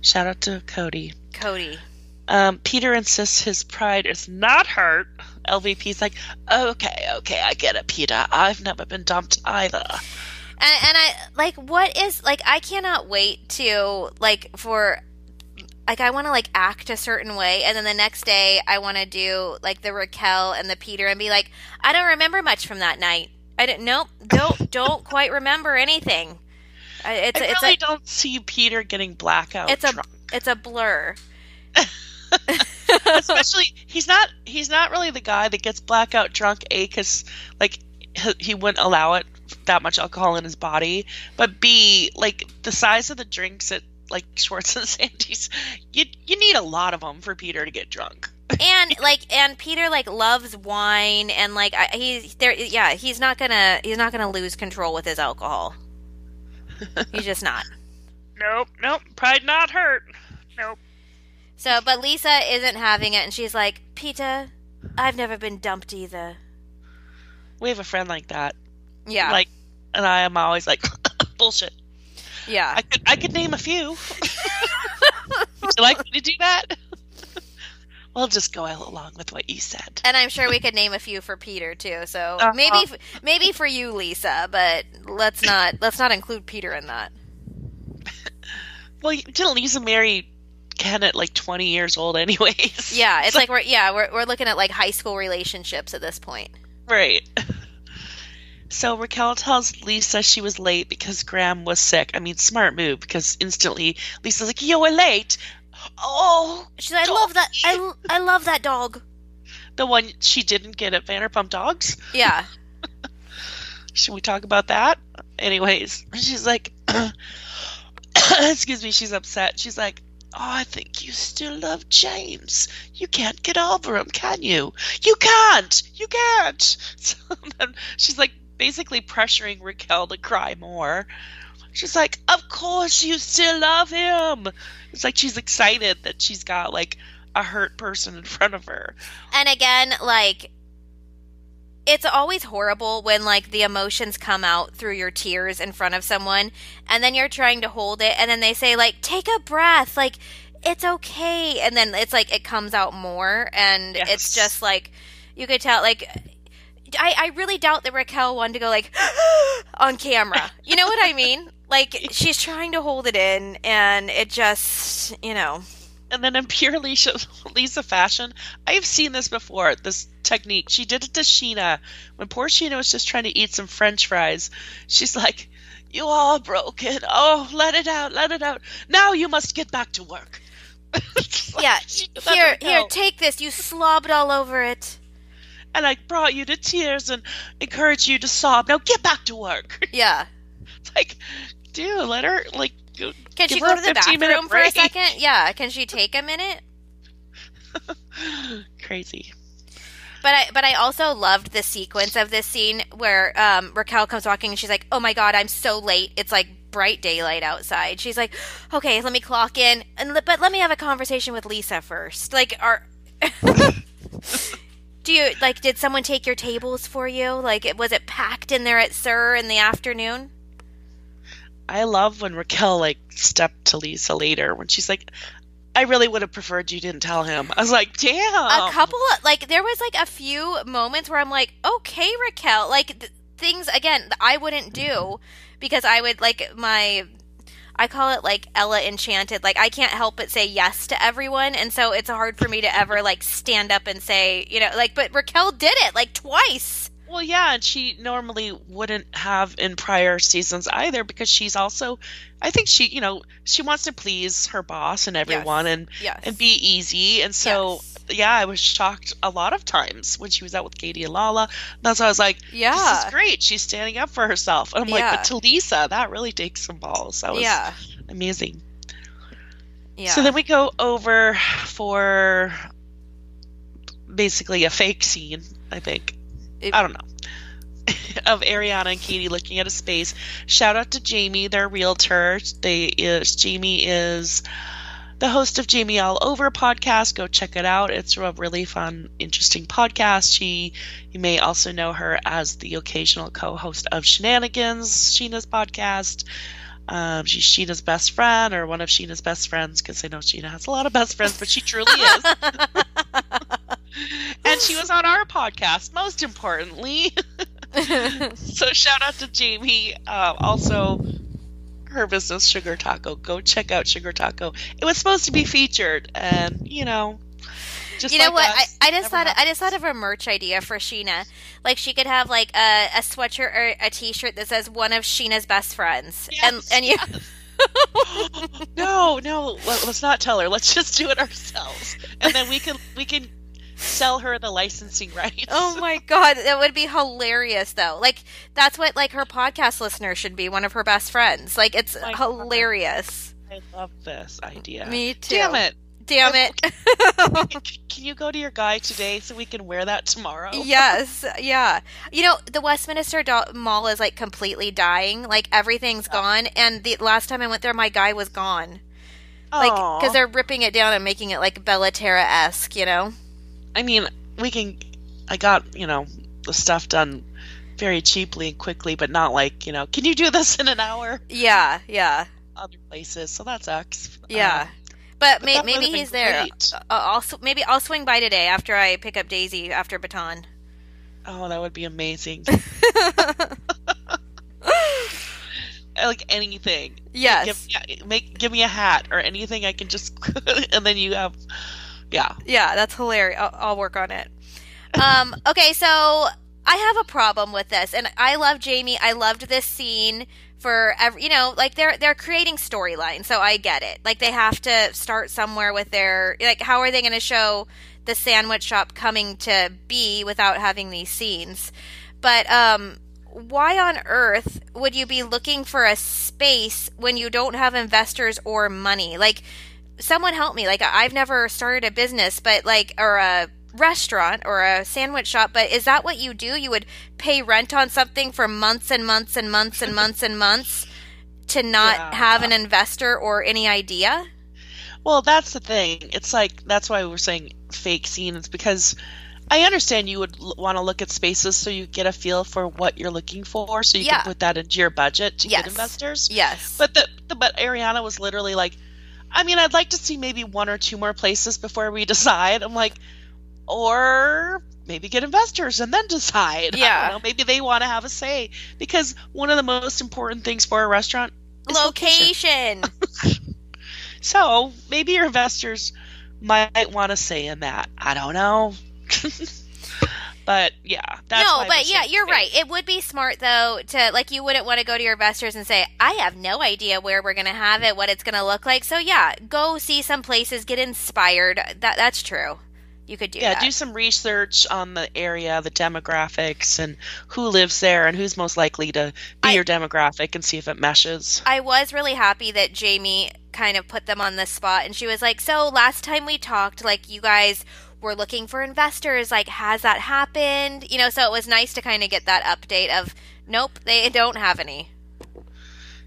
Shout out to Cody. Cody. Um, Peter insists his pride is not hurt LVP's like, okay, okay, I get it, Peter. I've never been dumped either. And and I like what is like I cannot wait to like for like I want to like act a certain way and then the next day I want to do like the Raquel and the Peter and be like I don't remember much from that night. I didn't nope, don't don't quite remember anything. I- It's I it's really a don't see Peter getting blackout it's a drunk. it's a blur. Especially, he's not he's not really the guy that gets blackout drunk. A, because like he wouldn't allow it that much alcohol in his body. But B, like the size of the drinks at like Schwartz and Sandy's, you you need a lot of them for Peter to get drunk. and like and Peter like loves wine and like I, he's there yeah he's not gonna he's not gonna lose control with his alcohol. He's just not. Nope, nope. Pride not hurt. Nope. So, but Lisa isn't having it, and she's like, Peter, I've never been dumped either. We have a friend like that. Yeah, Like, and I am always like, bullshit. yeah. I could I could name a few. Would you like me to do that? we'll just go along with what you said. and I'm sure we could name a few for Peter too. So Uh-huh. maybe maybe for you, Lisa, but let's not let's not include Peter in that. Well, didn't Lisa marry Ken at like 20 years old, anyways? Yeah, it's like we're yeah we're we're looking at like high school relationships at this point. Right. So Raquel tells Lisa she was late because Graham was sick. I mean, smart move because instantly Lisa's like, "You were late." Oh, She's like, I love that I, I love that dog. the one she didn't get at Vanderpump Dogs. Yeah, Should we talk about that? Anyways, she's like, excuse me, she's upset. She's like, oh, I think you still love James. You can't get over him, can you? You can't. You can't. So then she's like basically pressuring Raquel to cry more. She's like, of course you still love him. It's like she's excited that she's got like a hurt person in front of her. and again like it's always horrible when like the emotions come out through your tears in front of someone and then you're trying to hold it and then they say like take a breath like it's okay and then it's like it comes out more and Yes. it's just like you could tell like I, I really doubt that Raquel wanted to go like on camera. You know what I mean? Like she's trying to hold it in and it just you know And then in pure Lisa, Lisa fashion, I've seen this before. This technique. She did it to Scheana when poor Scheana was just trying to eat some French fries. She's like, "You are broken. Oh, let it out, let it out. Now you must get back to work." Like Yeah, she did that to here, here, take this. You slobbed all over it. And I brought you to tears and encouraged you to sob. Now get back to work. Yeah. Like, dude, let her like. go- Can she go to the bathroom for a second? Yeah. Can she take a minute? Crazy. But I, but I also loved the sequence of this scene where um, Raquel comes walking and she's like, "Oh my god, I'm so late. It's like bright daylight outside." She's like, "Okay, let me clock in, and but let me have a conversation with Lisa first. Like, are do you like? Did someone take your tables for you? Like, it was it packed in there at SUR in the afternoon? I love when Raquel like stepped to Lisa later when she's like, "I really would have preferred you didn't tell him." I was like, "Damn." a couple of like there was like a few moments where I'm like, okay, Raquel, like th- things again I wouldn't do because I would like my I call it like Ella Enchanted. Like I can't help but say yes to everyone, and so it's hard for me to ever like stand up and say, you know, like. But Raquel did it like twice. Well, yeah, and she normally wouldn't have in prior seasons either because she's also, I think she, you know, she wants to please her boss and everyone and Yes. and be easy. And so, Yes. Yeah, I was shocked a lot of times when she was out with Katie and Lala. That's why I was like, Yeah. this is great. She's standing up for herself. And I'm Yeah. like, but to Lisa, that really takes some balls. That was Yeah. amazing. Yeah. So then we go over for basically a fake scene, I think. It- I don't know. of Ariana and Katie looking at a space. Shout out to Jamie, their realtor. They is Jamie is the host of Jamie All Over podcast. Go check it out. It's a really fun, interesting podcast. She you may also know her as the occasional co-host of Scheananigans, Scheana's podcast. Um, she's Scheana's best friend, or one of Scheana's best friends, because I know Scheana has a lot of best friends, but she truly is. and she was on our podcast, most importantly. so shout out to Jamie. Uh, also, her business, Sugar Taco. Go check out Sugar Taco. It was supposed to be featured, and you know, just you know like what? I, us, I just never thought I just thought of a merch idea for Scheana. Like she could have like a, a sweatshirt or a T-shirt that says "One of Scheana's best friends," and Yes, and you. no, no, let, us not tell her. Let's just do it ourselves, and then we can we can sell her the licensing rights. Oh my god, that would be hilarious though. Like that's what like her podcast listener should be one of her best friends. Like it's God. hilarious. I love this idea. Me too. Damn it! Damn it. Can you go to your guy today so we can wear that tomorrow? yes, yeah. You know, the Westminster Mall is like completely dying. Like everything's gone and the last time I went there my guy was gone. Like cuz they're ripping it down and making it like Bella Terra-esque, you know. I mean, we can. I got you know the stuff done very cheaply and quickly, but not like you know. Can you do this in an hour? Yeah, yeah. Other places, so that sucks. Yeah. Um, But, But may- maybe he's there. Uh, I'll maybe I'll swing by today after I pick up Daisy after Baton. oh, that would be amazing. like anything. Yes. Give, yeah, make give me a hat or anything I can just, and then you have, yeah. Yeah, that's hilarious. I'll, I'll work on it. Um, okay, so I have a problem with this, and I love Jamie. I loved this scene for every, you know, like they're they're creating storyline, so I get it. Like they have to start somewhere with their like, how are they going to show the sandwich shop coming to be without having these scenes? But um, why on earth would you be looking for a space when you don't have investors or money? Like someone help me. Like I've never started a business, but like or a restaurant or a sandwich shop, but is that what you do? You would pay rent on something for months and months and months and months and months to not Yeah. have an investor or any idea? Well, that's the thing. It's like that's why we're saying fake scenes because I understand you would l- want to look at spaces so you get a feel for what you're looking for, so you Yeah. can put that into your budget to Yes. get investors. Yes. But the, the but Ariana was literally like, I mean, I'd like to see maybe one or two more places before we decide. I'm like, or maybe get investors and then decide. I don't Yeah. know. maybe they want to have a say because one of the most important things for a restaurant is location. Location. So maybe your investors might want to say in that. I don't know. but yeah, that's no, but yeah, you're right. It would be smart though to like you wouldn't want to go to your investors and say, "I have no idea where we're going to have it, what it's going to look like." So yeah, go see some places, get inspired. That that's true. You could do Yeah, that. do some research on the area, the demographics, and who lives there, and who's most likely to be I- your demographic, and see if it meshes. I was really happy that Jamie kind of put them on the spot and she was like, "So last time we talked, like you guys were looking for investors, like has that happened?" You know, so it was nice to kind of get that update of, "Nope, they don't have any."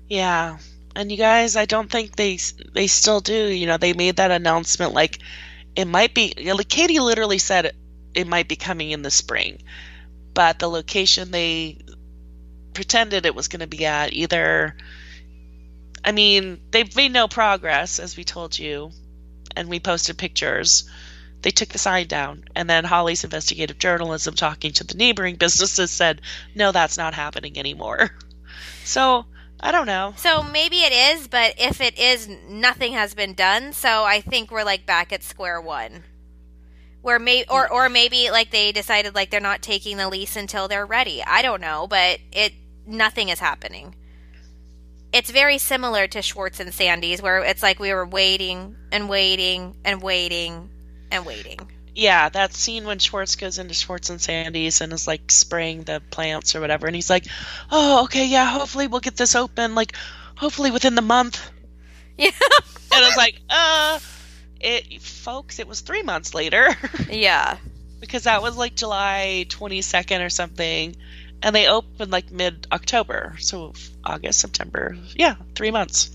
Yeah, and you guys, I don't think they they still do. You know, they made that announcement like it might be. Like Katie literally said it, it might be coming in the spring, but the location they pretended it was going to be at either. I mean, they've made no progress, as we told you, and we posted pictures. They took the sign down, and then Holly's investigative journalism, talking to the neighboring businesses, said, "No, that's not happening anymore." So I don't know. So maybe it is, but if it is, nothing has been done. So I think we're like back at square one. Where may or or maybe like they decided like they're not taking the lease until they're ready. I don't know, but it nothing is happening. It's very similar to Schwartz and Sandy's, where it's like we were waiting and waiting and waiting and waiting. Yeah, that scene when Schwartz goes into Schwartz and Sandy's and is like spraying the plants or whatever, and he's like, "Oh, okay, yeah, hopefully we'll get this open, like, hopefully within the month." Yeah, And I was like, "Uh, it, folks, it was three months later yeah, because that was like July twenty second or something, and they opened like mid October, so August, September, yeah, three months,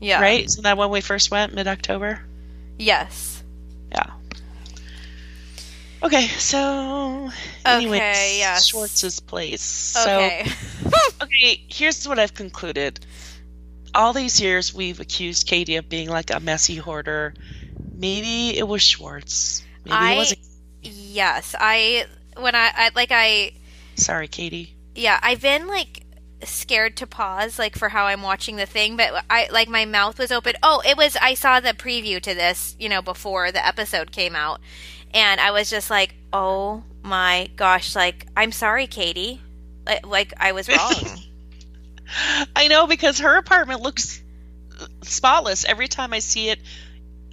yeah. right? Isn't that when we first went, mid October? Yes. Yeah. Okay, so anyway, Okay, yes. Schwartz's place. So Okay. okay, here's what I've concluded. All these years we've accused Katie of being like a messy hoarder. Maybe it was Schwartz. Maybe I it wasn't. yes, I when I, I like I Sorry, Katie. yeah, I've been like scared to pause like for how I'm watching the thing, but I like my mouth was open. Oh, it was I saw the preview to this, you know, before the episode came out. And I was just like, "Oh my gosh, like I'm sorry, Katie." Like, I was wrong. I know because her apartment looks uh, spotless every time I see it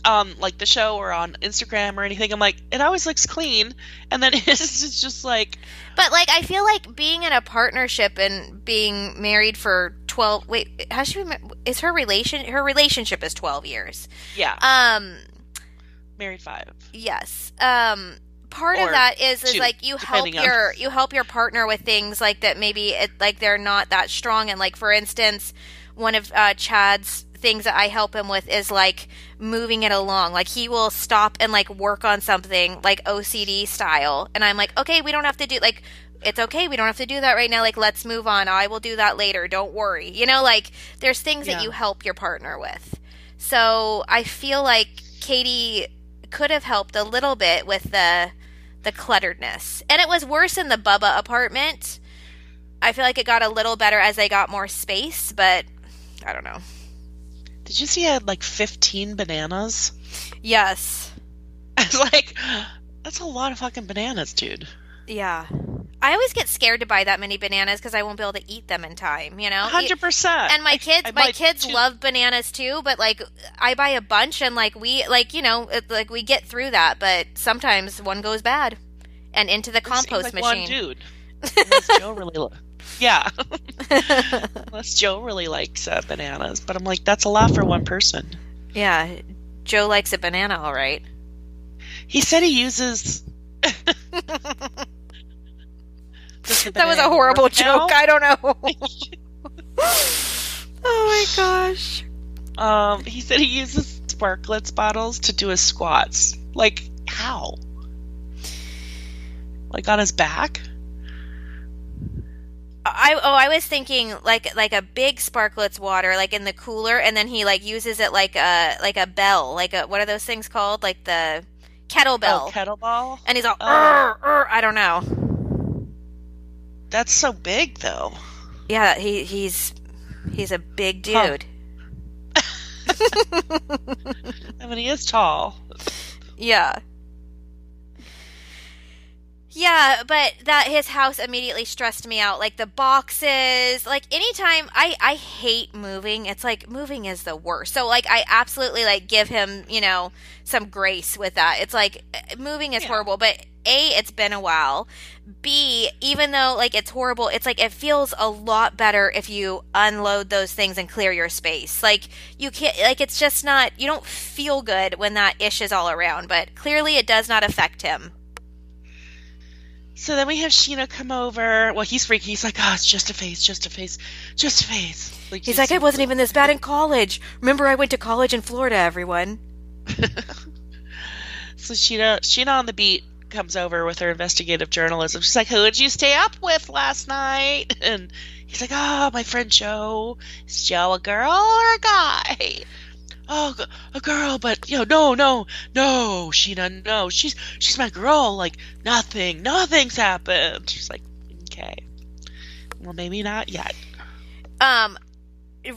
um like the show or on Instagram or anything. I'm like, it always looks clean, and then it's just- like, but like I feel like being in a partnership and being married for 12 wait, how she been ma- is her relation her relationship is 12 years. yeah, Um married five. Yes. Um part Or of that is is two, like you help depending on- your you help your partner with things like that maybe it like they're not that strong and like for instance one of uh Chad's things that I help him with is like moving it along. Like he will stop and like work on something like OCD style. And I'm like okay we don't have to do like it's okay we don't have to do that right now. Like let's move on. I will do that later. Don't worry. You know like there's things that you help your partner with. So I feel like Katie could have helped a little bit with the the clutteredness. And it was worse in the Bubba apartment. I feel like it got a little better as they got more space, but I don't know. Did you see I had like 15 bananas? Yes. I was like, that's a lot of fucking bananas, dude. Yeah. I always get scared to buy that many bananas because I won't be able to eat them in time, you know? Hundred percent. and my kids I my kids two- love bananas too but like i buy a bunch and like we like you know it, like we get through that but sometimes one goes bad and into the It compost like One machine dude. Jo really, yeah. Unless Jo really likes uh, bananas, but I'm like, that's a lot for one person. yeah Jo likes a banana all right He said he uses. That was a horrible work now. joke i don't know oh my gosh Um, he said he uses Sparklets bottles to do his squats. Like how? Like on his back? I oh I was thinking like like a big sparklets water like in the cooler and then he like uses it like a like a bell like a what are those things called like the kettlebell Oh, kettlebell. and he's all Oh. I don't know That's so big, though. yeah he he's he's a big Huh. dude I mean, he is tall. yeah yeah but that his house immediately stressed me out like the boxes like anytime i i hate moving it's like moving is the worst. So like i absolutely like give him you know some grace with that. It's like eh, moving is Yeah. horrible but a it's been a while. B even though like it's horrible it's like it feels a lot better if you unload those things and clear your space. Like you can't like it's just not you don't feel good when that ish is all around but clearly it does not affect him So then we have Scheana come over. Well, he's freaky. He's like, oh, it's just a face, just a face, just a face. Like, he's like i wasn't even this bad in college remember i went to college in florida everyone So Scheana, Scheana on the beat comes over with her investigative journalism. She's like, "Who did you stay up with last night?" And he's like, "Oh, my friend Jo. Is Jo a girl or a guy?" Oh, a girl, but you know, no, no, no, Scheana, no. She's she's my girl. Like nothing, nothing's happened. She's like, okay, well, maybe not yet. um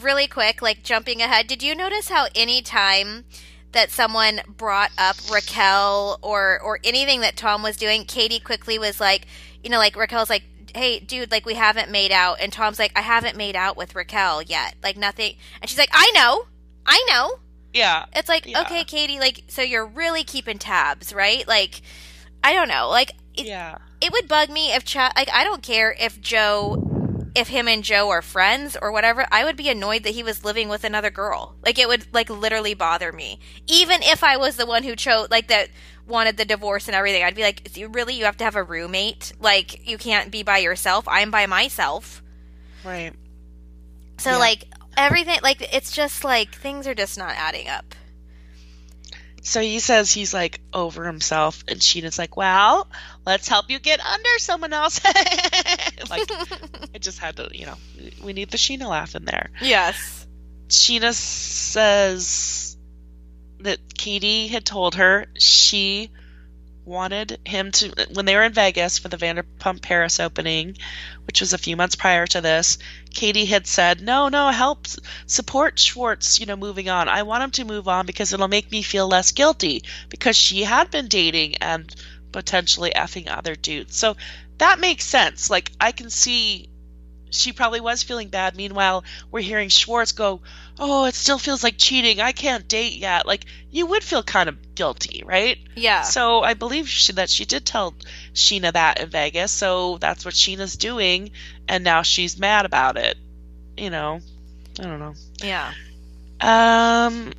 really quick like jumping ahead did you notice how any time that someone brought up raquel or or anything that tom was doing katie quickly was like you know like raquel's like hey dude like we haven't made out and tom's like i haven't made out with raquel yet like nothing and she's like i know i know Yeah, it's like Yeah. okay katie like so you're really keeping tabs right like i don't know like it, yeah. it would bug me if Chad, like, I don't care if Jo, if him and Jo are friends or whatever. I would be annoyed that he was living with another girl. Like, it would, like, literally bother me. Even if I was the one who chose, like, that wanted the divorce and everything, I'd be like, "You- really, you have to have a roommate? Like, you can't be by yourself. I'm by myself. Right. So, Yeah. like, everything, like, it's just like things are just not adding up. So he says he's like over himself, and Scheana's like, "Well, let's help you get under someone else." like, I just had to, you know, we need the Scheana laugh in there. Yes. Scheana says that Katie had told her she wanted him to when they were in Vegas for the Vanderpump Paris opening, which was a few months prior to this. Katie had said, "No, no, help support Schwartz, you know, moving on. I want him to move on because it'll make me feel less guilty because she had been dating and potentially effing other dudes." So that makes sense. Like I can see she probably was feeling bad. Meanwhile, we're hearing Schwartz go, "Oh, it still feels like cheating. I can't date yet." Like you would feel kind of guilty, right? Yeah. So I believe she, that she did tell Scheana that in Vegas. So that's what Scheana's doing, and now she's mad about it. You know, I don't know. Yeah. Um.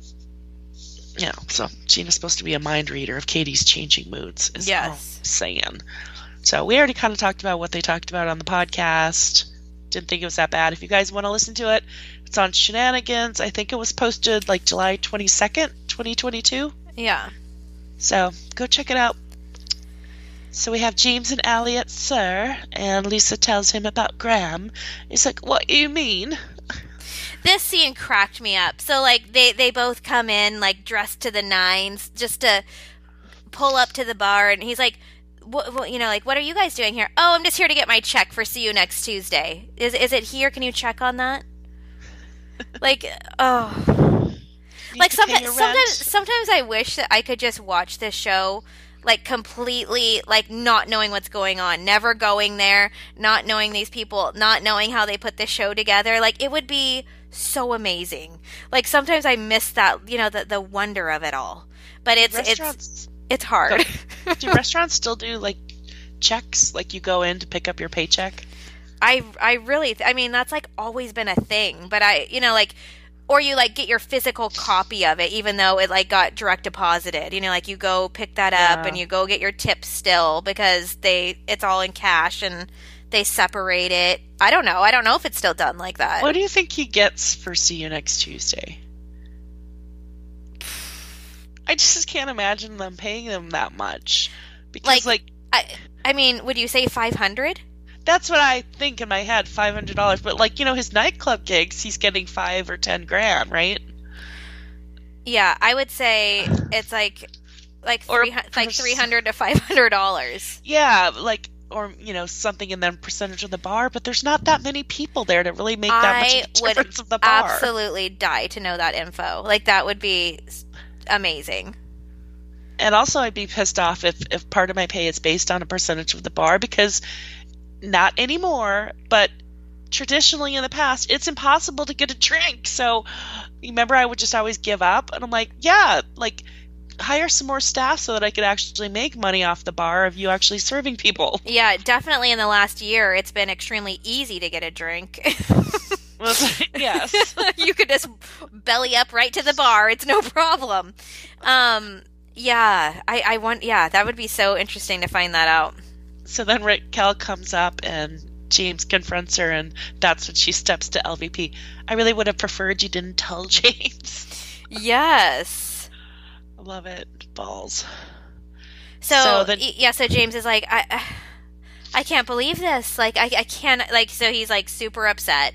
Yeah. So Scheana's supposed to be a mind reader of Katie's changing moods. Is Yes. Saying. So we already kind of talked about what they talked about on the podcast. Didn't think it was that bad. If you guys want to listen to it, it's on Scheananigans. I think it was posted like July 22nd, 2022. Yeah. So go check it out. So we have James and Ally at SUR, and Lisa tells him about Graham. He's like, What you mean? This scene cracked me up. So like they they both come in like dressed to the nines just to pull up to the bar and he's like what, what you know like what are you guys doing here? Oh, I'm just here to get my check for see you next Tuesday. Is is it here? Can you check on that? like oh like sometimes sometimes sometimes I wish that I could just watch this show like completely like not knowing what's going on, never going there, not knowing these people, not knowing how they put the show together. Like it would be so amazing. Like sometimes I miss that, you know, the the wonder of it all. But it's it's Restaurants it's hard. do restaurants still do like checks? Like you go in to pick up your paycheck? I I really I mean that's like always been a thing, but I you know like or you like get your physical copy of it even though it like got direct deposited. You know like you go pick that up Yeah. and you go get your tip still because they it's all in cash and they separate it. I don't know. I don't know if it's still done like that. What do you think he gets for see you next Tuesday? I just can't imagine them paying them that much. Because Like- like I I mean, would you say 500? That's what I think in my head, five hundred dollars. But like you know, his nightclub gigs, he's getting five or ten grand, right? Yeah, I would say it's like like three like 300 to 500 dollars. Yeah, like or you know something, and then percentage of the bar. But there's not that many people there to really make that much of difference of the bar. absolutely die to know that info. Like that would be amazing. And also, I'd be pissed off if if part of my pay is based on a percentage of the bar because not anymore, but traditionally in the past, it's impossible to get a drink. So remember, I would just always give up, and I'm like, yeah, like hire some more staff so that I could actually make money off the bar of you actually serving people. Yeah, definitely in the last year it's been extremely easy to get a drink. yes. you could just belly up right to the bar. It's no problem. Um yeah, I I want yeah, that would be so interesting to find that out. So then Raquel comes up and James confronts her, and that's when she steps to LVP. I really would have preferred you didn't tell James. Yes. I love it. Balls. So, So then- yeah, so James is like, I, I can't believe this. Like, I, I can't. Like, so he's like super upset.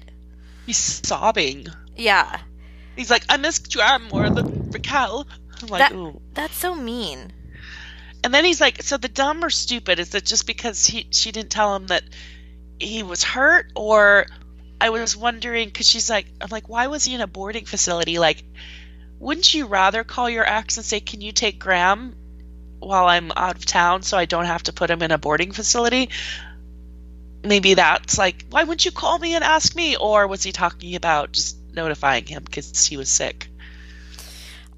He's sobbing. Yeah, He's like, I miss Graham more than Raquel. I'm like, That- ooh. that's so mean. And then he's like, so the dumb or stupid is it just because he she didn't tell him that he was hurt, or I was wondering because she's like, I'm like, why was he in a boarding facility? Like, wouldn't you rather call your ex and say, can you take Graham while I'm out of town so I don't have to put him in a boarding facility? Maybe that's like, why wouldn't you call me and ask me? Or was he talking about just notifying him because he was sick?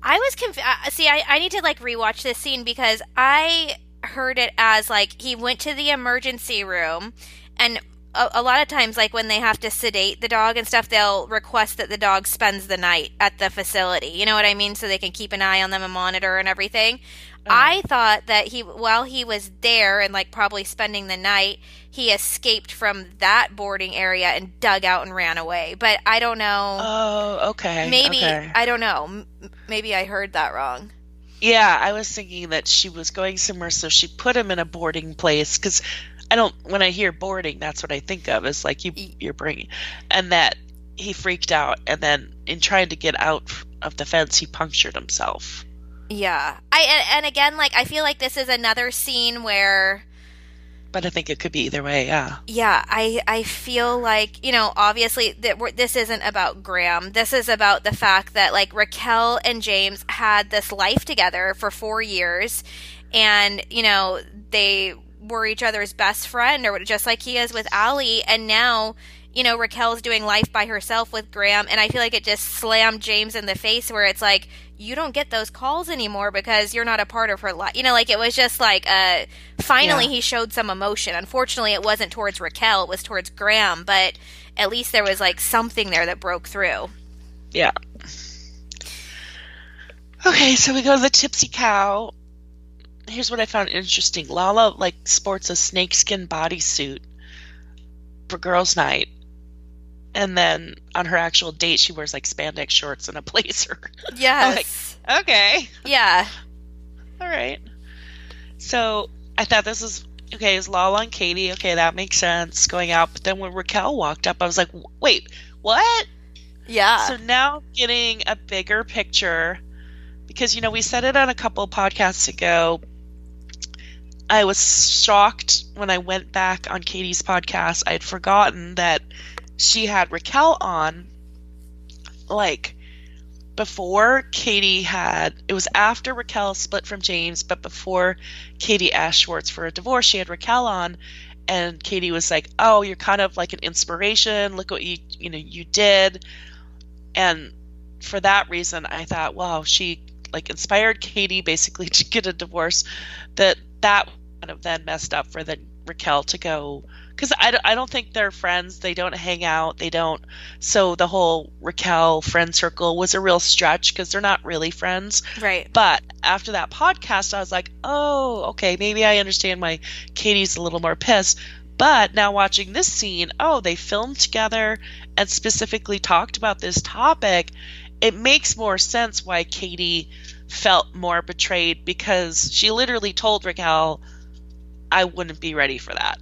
I was confused. Uh, see, I, I need to like rewatch this scene because I heard it as like he went to the emergency room, and a, a lot of times, like when they have to sedate the dog and stuff, they'll request that the dog spends the night at the facility. You know what I mean? So they can keep an eye on them and monitor and everything. Oh. I thought that he, while he was there and like probably spending the night, he escaped from that boarding area and dug out and ran away. But I don't know. Oh, okay. maybe okay. I don't know. Maybe I heard that wrong. Yeah, I was thinking that she was going somewhere, so she put him in a boarding place. Because I don't, when I hear boarding, that's what I think of. Is like you, you're bringing, and that he freaked out, and then in trying to get out of the fence, he punctured himself. Yeah. I and, and again like I feel like this is another scene where But I think it could be either way. Yeah. yeah, I I feel like, you know, obviously that this isn't about Graham. This is about the fact that like Raquel and James had this life together for 4 years and, you know, they were each other's best friend or just like he is with Ally and now you know, Raquel's doing life by herself with Graham, and I feel like it just slammed James in the face where it's like, you don't get those calls anymore because you're not a part of her life. You know, like it was just like, uh, finally Yeah. he showed some emotion. Unfortunately, it wasn't towards Raquel, it was towards Graham, but at least there was like something there that broke through. Yeah. Okay, so we go to the Tipsy Cow. Here's what I found interesting. Lala like sports a snakeskin bodysuit for girls' night. And then on her actual date she wears like spandex shorts and a blazer. Yes. okay. yeah. All right. So I thought this was okay. Is Lala and Katie okay? That makes sense going out. But then when Raquel walked up, I was like, wait, what? Yeah. So now getting a bigger picture because you know we said it on a couple podcasts ago. I was shocked when I went back on Katie's podcast. I had forgotten that she had Raquel on like before Katie had it was after Raquel split from James, but before Katie asked Schwartz for a divorce, she had Raquel on and Katie was like, "Oh, you're kind of like an inspiration. Look what you you know you did." And for that reason, I thought, "Wow, she like inspired Katie basically to get a divorce." That that kind of then messed up for the Raquel to go because I, don't- I don't think they're friends. They don't hang out. They don't. So the whole Raquel friend circle was a real stretch because they're not really friends. right. But after that podcast, I was like, oh, okay, maybe I understand why Katie's a little more pissed. But now watching this scene, oh, they filmed together and specifically talked about this topic. It makes more sense why Katie felt more betrayed because she literally told Raquel, I wouldn't be ready for that.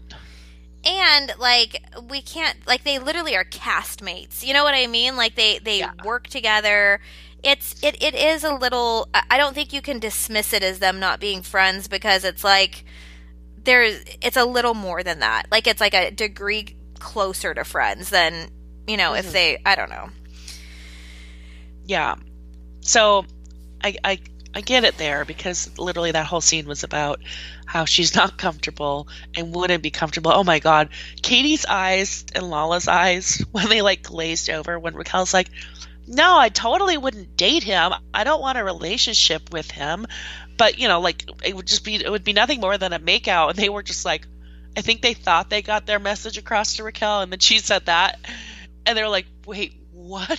And like we can't like they literally are castmates you know what i mean like they they Yeah. work together it's it, it is a little I- don't think you can dismiss it as them not being friends because it's like there's it's a little more than that like it's like a degree closer to friends than you know if Mhm. they i don't know Yeah. So I, I I get it there because literally that whole scene was about how she's not comfortable and wouldn't be comfortable. Oh my god. Katie's eyes and Lala's eyes when they like glazed over when Raquel's like, No, I totally wouldn't date him. I don't want a relationship with him. But you know, like it would just be it would be nothing more than a makeout and they were just like I think they thought they got their message across to Raquel and then she said that and they were like, Wait, what?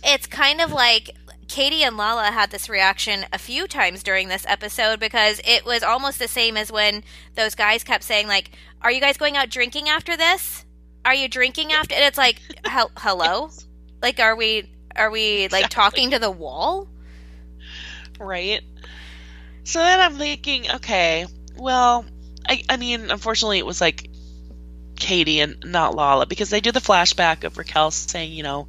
it's kind of like Katie and Lala had this reaction a few times during this episode because it was almost the same as when those guys kept saying like, "Are you guys going out drinking after this? Are you drinking after?" And it's like, "Hel- "Hello, like, are we are we like Exactly. talking to the wall?" Right. So then I'm thinking, okay, well, I, I mean, unfortunately, it was like Katie and not Lala because they do the flashback of Raquel saying, you know,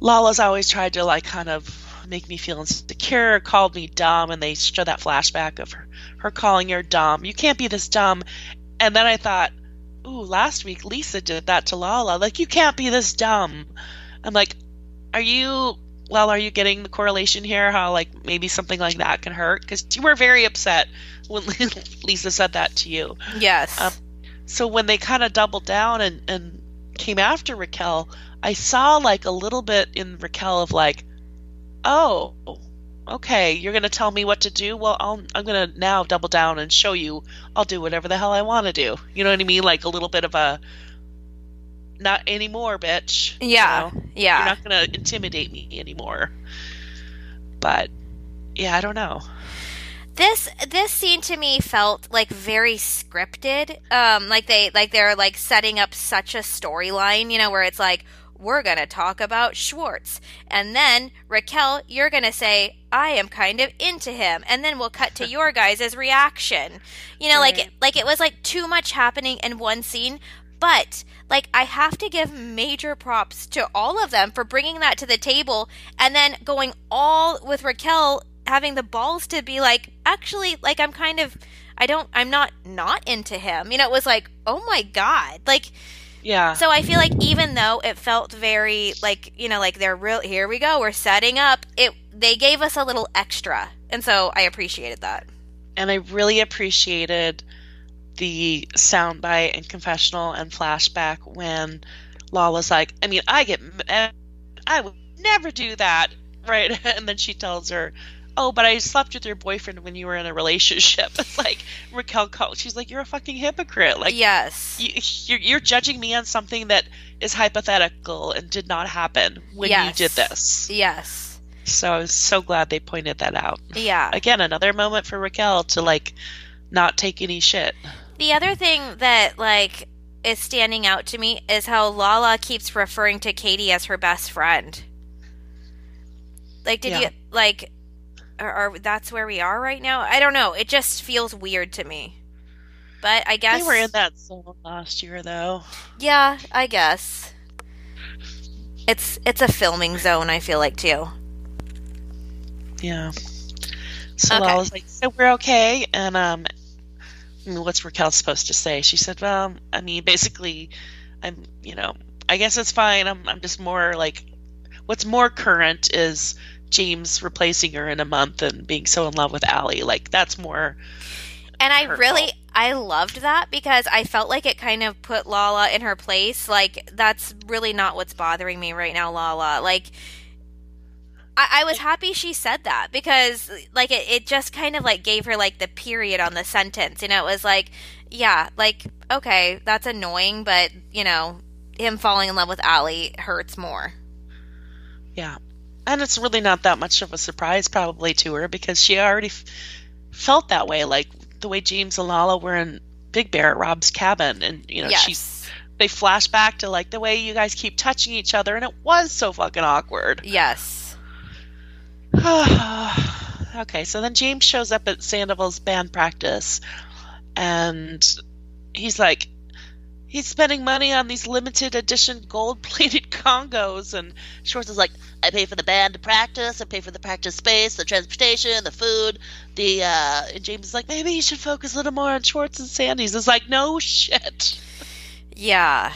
Lala's always tried to like kind of make me feel insecure, called me dumb, and they show that flashback of her, her calling her dumb. You can't be this dumb. And then I thought, ooh, last week Lisa did that to Lala. Like, you can't be this dumb. I'm like, are you well are you getting the correlation here how like maybe something like that can hurt because you were very upset when lisa said that to you Yes. Um, so when they kind of doubled down and and came after raquel i saw like a little bit in raquel of like oh okay you're gonna tell me what to do well I'll, i'm gonna now double down and show you i'll do whatever the hell i want to do you know what i mean like a little bit of a not anymore bitch you yeah. know? Yeah. you're not going to intimidate me anymore. But yeah, I don't know. This this scene to me felt like very scripted. Um like they like they're like setting up such a storyline you know where it's like we're gonna talk about schwartz. And then raquel you're gonna say i am kind of into him. And then we'll cut to your guys' reaction. You know like Right. it, like it was like too much happening in one scene. But like I have to give major props to all of them for bringing that to the table and then going all with Raquel having the balls to be like, actually, like I'm kind of, I don't, I'm not not into him. You know, it was like, oh my god, like. Yeah. So I feel like even though it felt very like you know like they're real here we go we're setting up it they gave us a little extra and so I appreciated that. and I really appreciated the soundbite and confessional and flashback when Lala's like, I mean, I get, I would never do that, right? And then she tells her, Oh, but I slept with your boyfriend when you were in a relationship. It's like Raquel. She's like, You're a fucking hypocrite. Like, yes. you, you're, you're judging me on something that is hypothetical and did not happen when Yes. you did this. Yes. So I was so glad they pointed that out. Yeah. Again, another moment for Raquel to like not take any shit. The other thing that like is standing out to me is how Lala keeps referring to Katie as her best friend. Like, did Yeah. you like? Or, that's where we are right now. I don't know. It just feels weird to me. But I guess They were in that zone last year, though. Yeah, I guess. It's it's a filming zone. I feel like too. Yeah. So Okay. I was like, "So we're okay?" And um, I mean, what's Raquel supposed to say? She said, "Well, I mean, basically, I'm, you know, I guess it's fine. I'm, I'm just more like, what's more current is James replacing her in a month and being so in love with Ally. Like that's more, And I hurtful. really I loved that because I felt like it kind of put Lala in her place. Like that's really not what's bothering me right now, Lala. Like I, I was happy she said that because like it, it just kind of like gave her like the period on the sentence. You know, it was like, yeah, like, okay, that's annoying, but you know, him falling in love with Ally hurts more. yeah." And it's really not that much of a surprise, probably to her, because she already f- felt that way. Like the way James and Lala were in Big Bear at Rob's cabin, and you know, yes. she they flash back to like the way you guys keep touching each other and it was so fucking awkward Yes. okay so then james shows up at sandoval's band practice and he's like he's spending money on these limited edition gold plated congas and schwartz is like i pay for the band to practice i pay for the practice space the transportation the food the uh and james is like maybe you should focus a little more on schwartz and sandy's it's like no shit Yeah.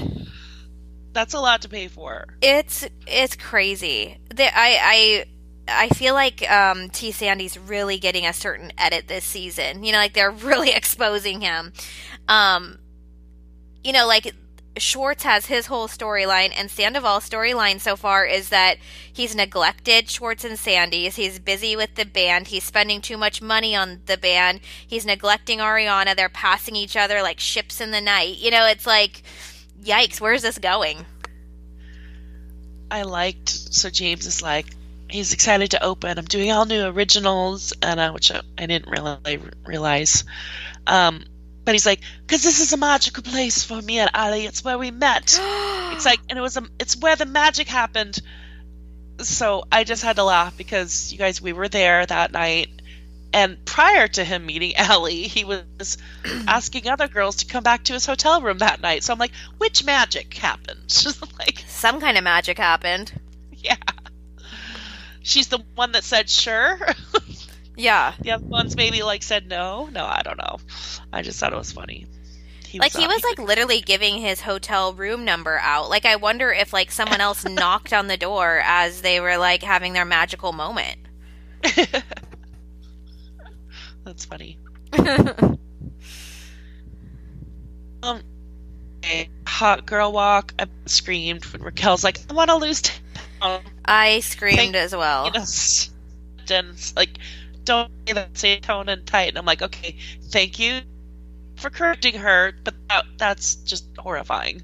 that's a lot to pay for It's it's crazy. The, I I I feel like um, T Sandy's really getting a certain edit this season. You know, like they're really exposing him. Um, you know, like Schwartz has his whole storyline, and Sandoval's storyline so far is that he's neglected Schwartz and Sandy's. He's busy with the band. He's spending too much money on the band. He's neglecting Ariana. They're passing each other like ships in the night. You know, it's like, yikes, where's this going? I liked. So James is like, he's excited to open. I'm doing all new originals, and uh, which I, I didn't really realize. Um, but he's like, because this is a magical place for me and Ally. It's where we met. it's like, and it was a, it's where the magic happened. So I just had to laugh because you guys, we were there that night. And prior to him meeting Ally, he was asking other girls to come back to his hotel room that night. So I'm like, which magic happened? like, Some kind of magic happened. yeah. She's the one that said sure. Yeah. the other ones maybe like said no. No, I don't know. I just thought it was funny. He Like he uh, was like literally giving his hotel room number out. Like I wonder if like someone else knocked on the door as they were like having their magical moment. That's funny. um, a hot girl walk. I screamed when Raquel's like, "I want to lose." 10 pounds." I screamed Thank- as well. You know, and like, don't say that, say tone and tight. And I'm like, okay, thank you for correcting her, but that, that's just horrifying.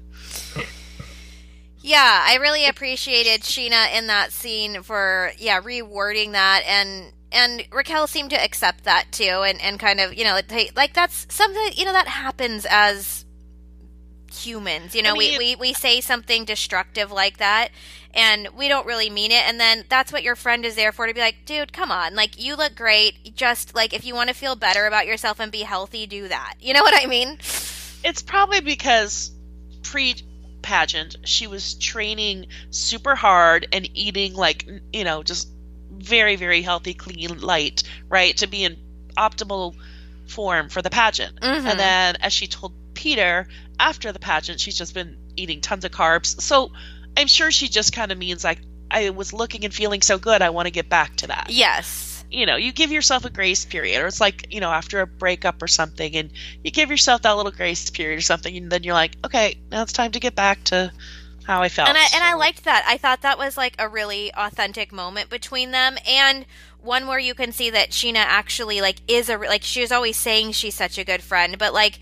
Yeah, I really appreciated Scheana in that scene for yeah rewording that and and Raquel seemed to accept that too and and kind of you know like, like that's something you know that happens as humans you know I mean- we, we we say something destructive like that and we don't really mean it and then that's what your friend is there for to be like dude come on like you look great just like if you want to feel better about yourself and be healthy do that you know what i mean It's probably because pre pageant she was training super hard and eating like you know just very, very healthy, clean light, right? To be in optimal form for the pageant. Mhm. And then, as she told Peter after the pageant, she's just been eating tons of carbs. So I'm sure she just kind of means like, I was looking and feeling so good, I want to get back to that. Yes. You know, you give yourself a grace period, or it's like, you know, after a breakup or something, and you give yourself that little grace period or something, and then you're like, okay, now it's time to get back to how I felt. and I and I liked that. I thought that was like a really authentic moment between them, and one where you can see that Scheana actually like is a like she was always saying she's such a good friend, but like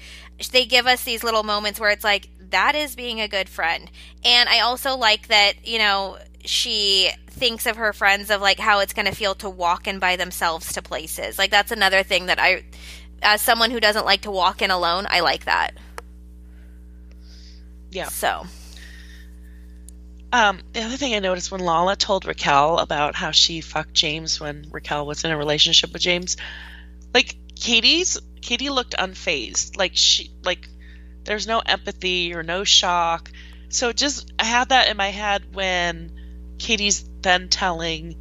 they give us these little moments where it's like that is being a good friend, and I also like that you know she thinks of her friends of like how it's going to feel to walk in by themselves to places. Like that's another thing that I, as someone who doesn't like to walk in alone, I like that. Yeah. So Um, the other thing I noticed when Lala told Raquel about how she fucked James when Raquel was in a relationship with James, like Katie's Katie looked unfazed. Like she like there's no empathy or no shock. So just I had that in my head when Katie's then telling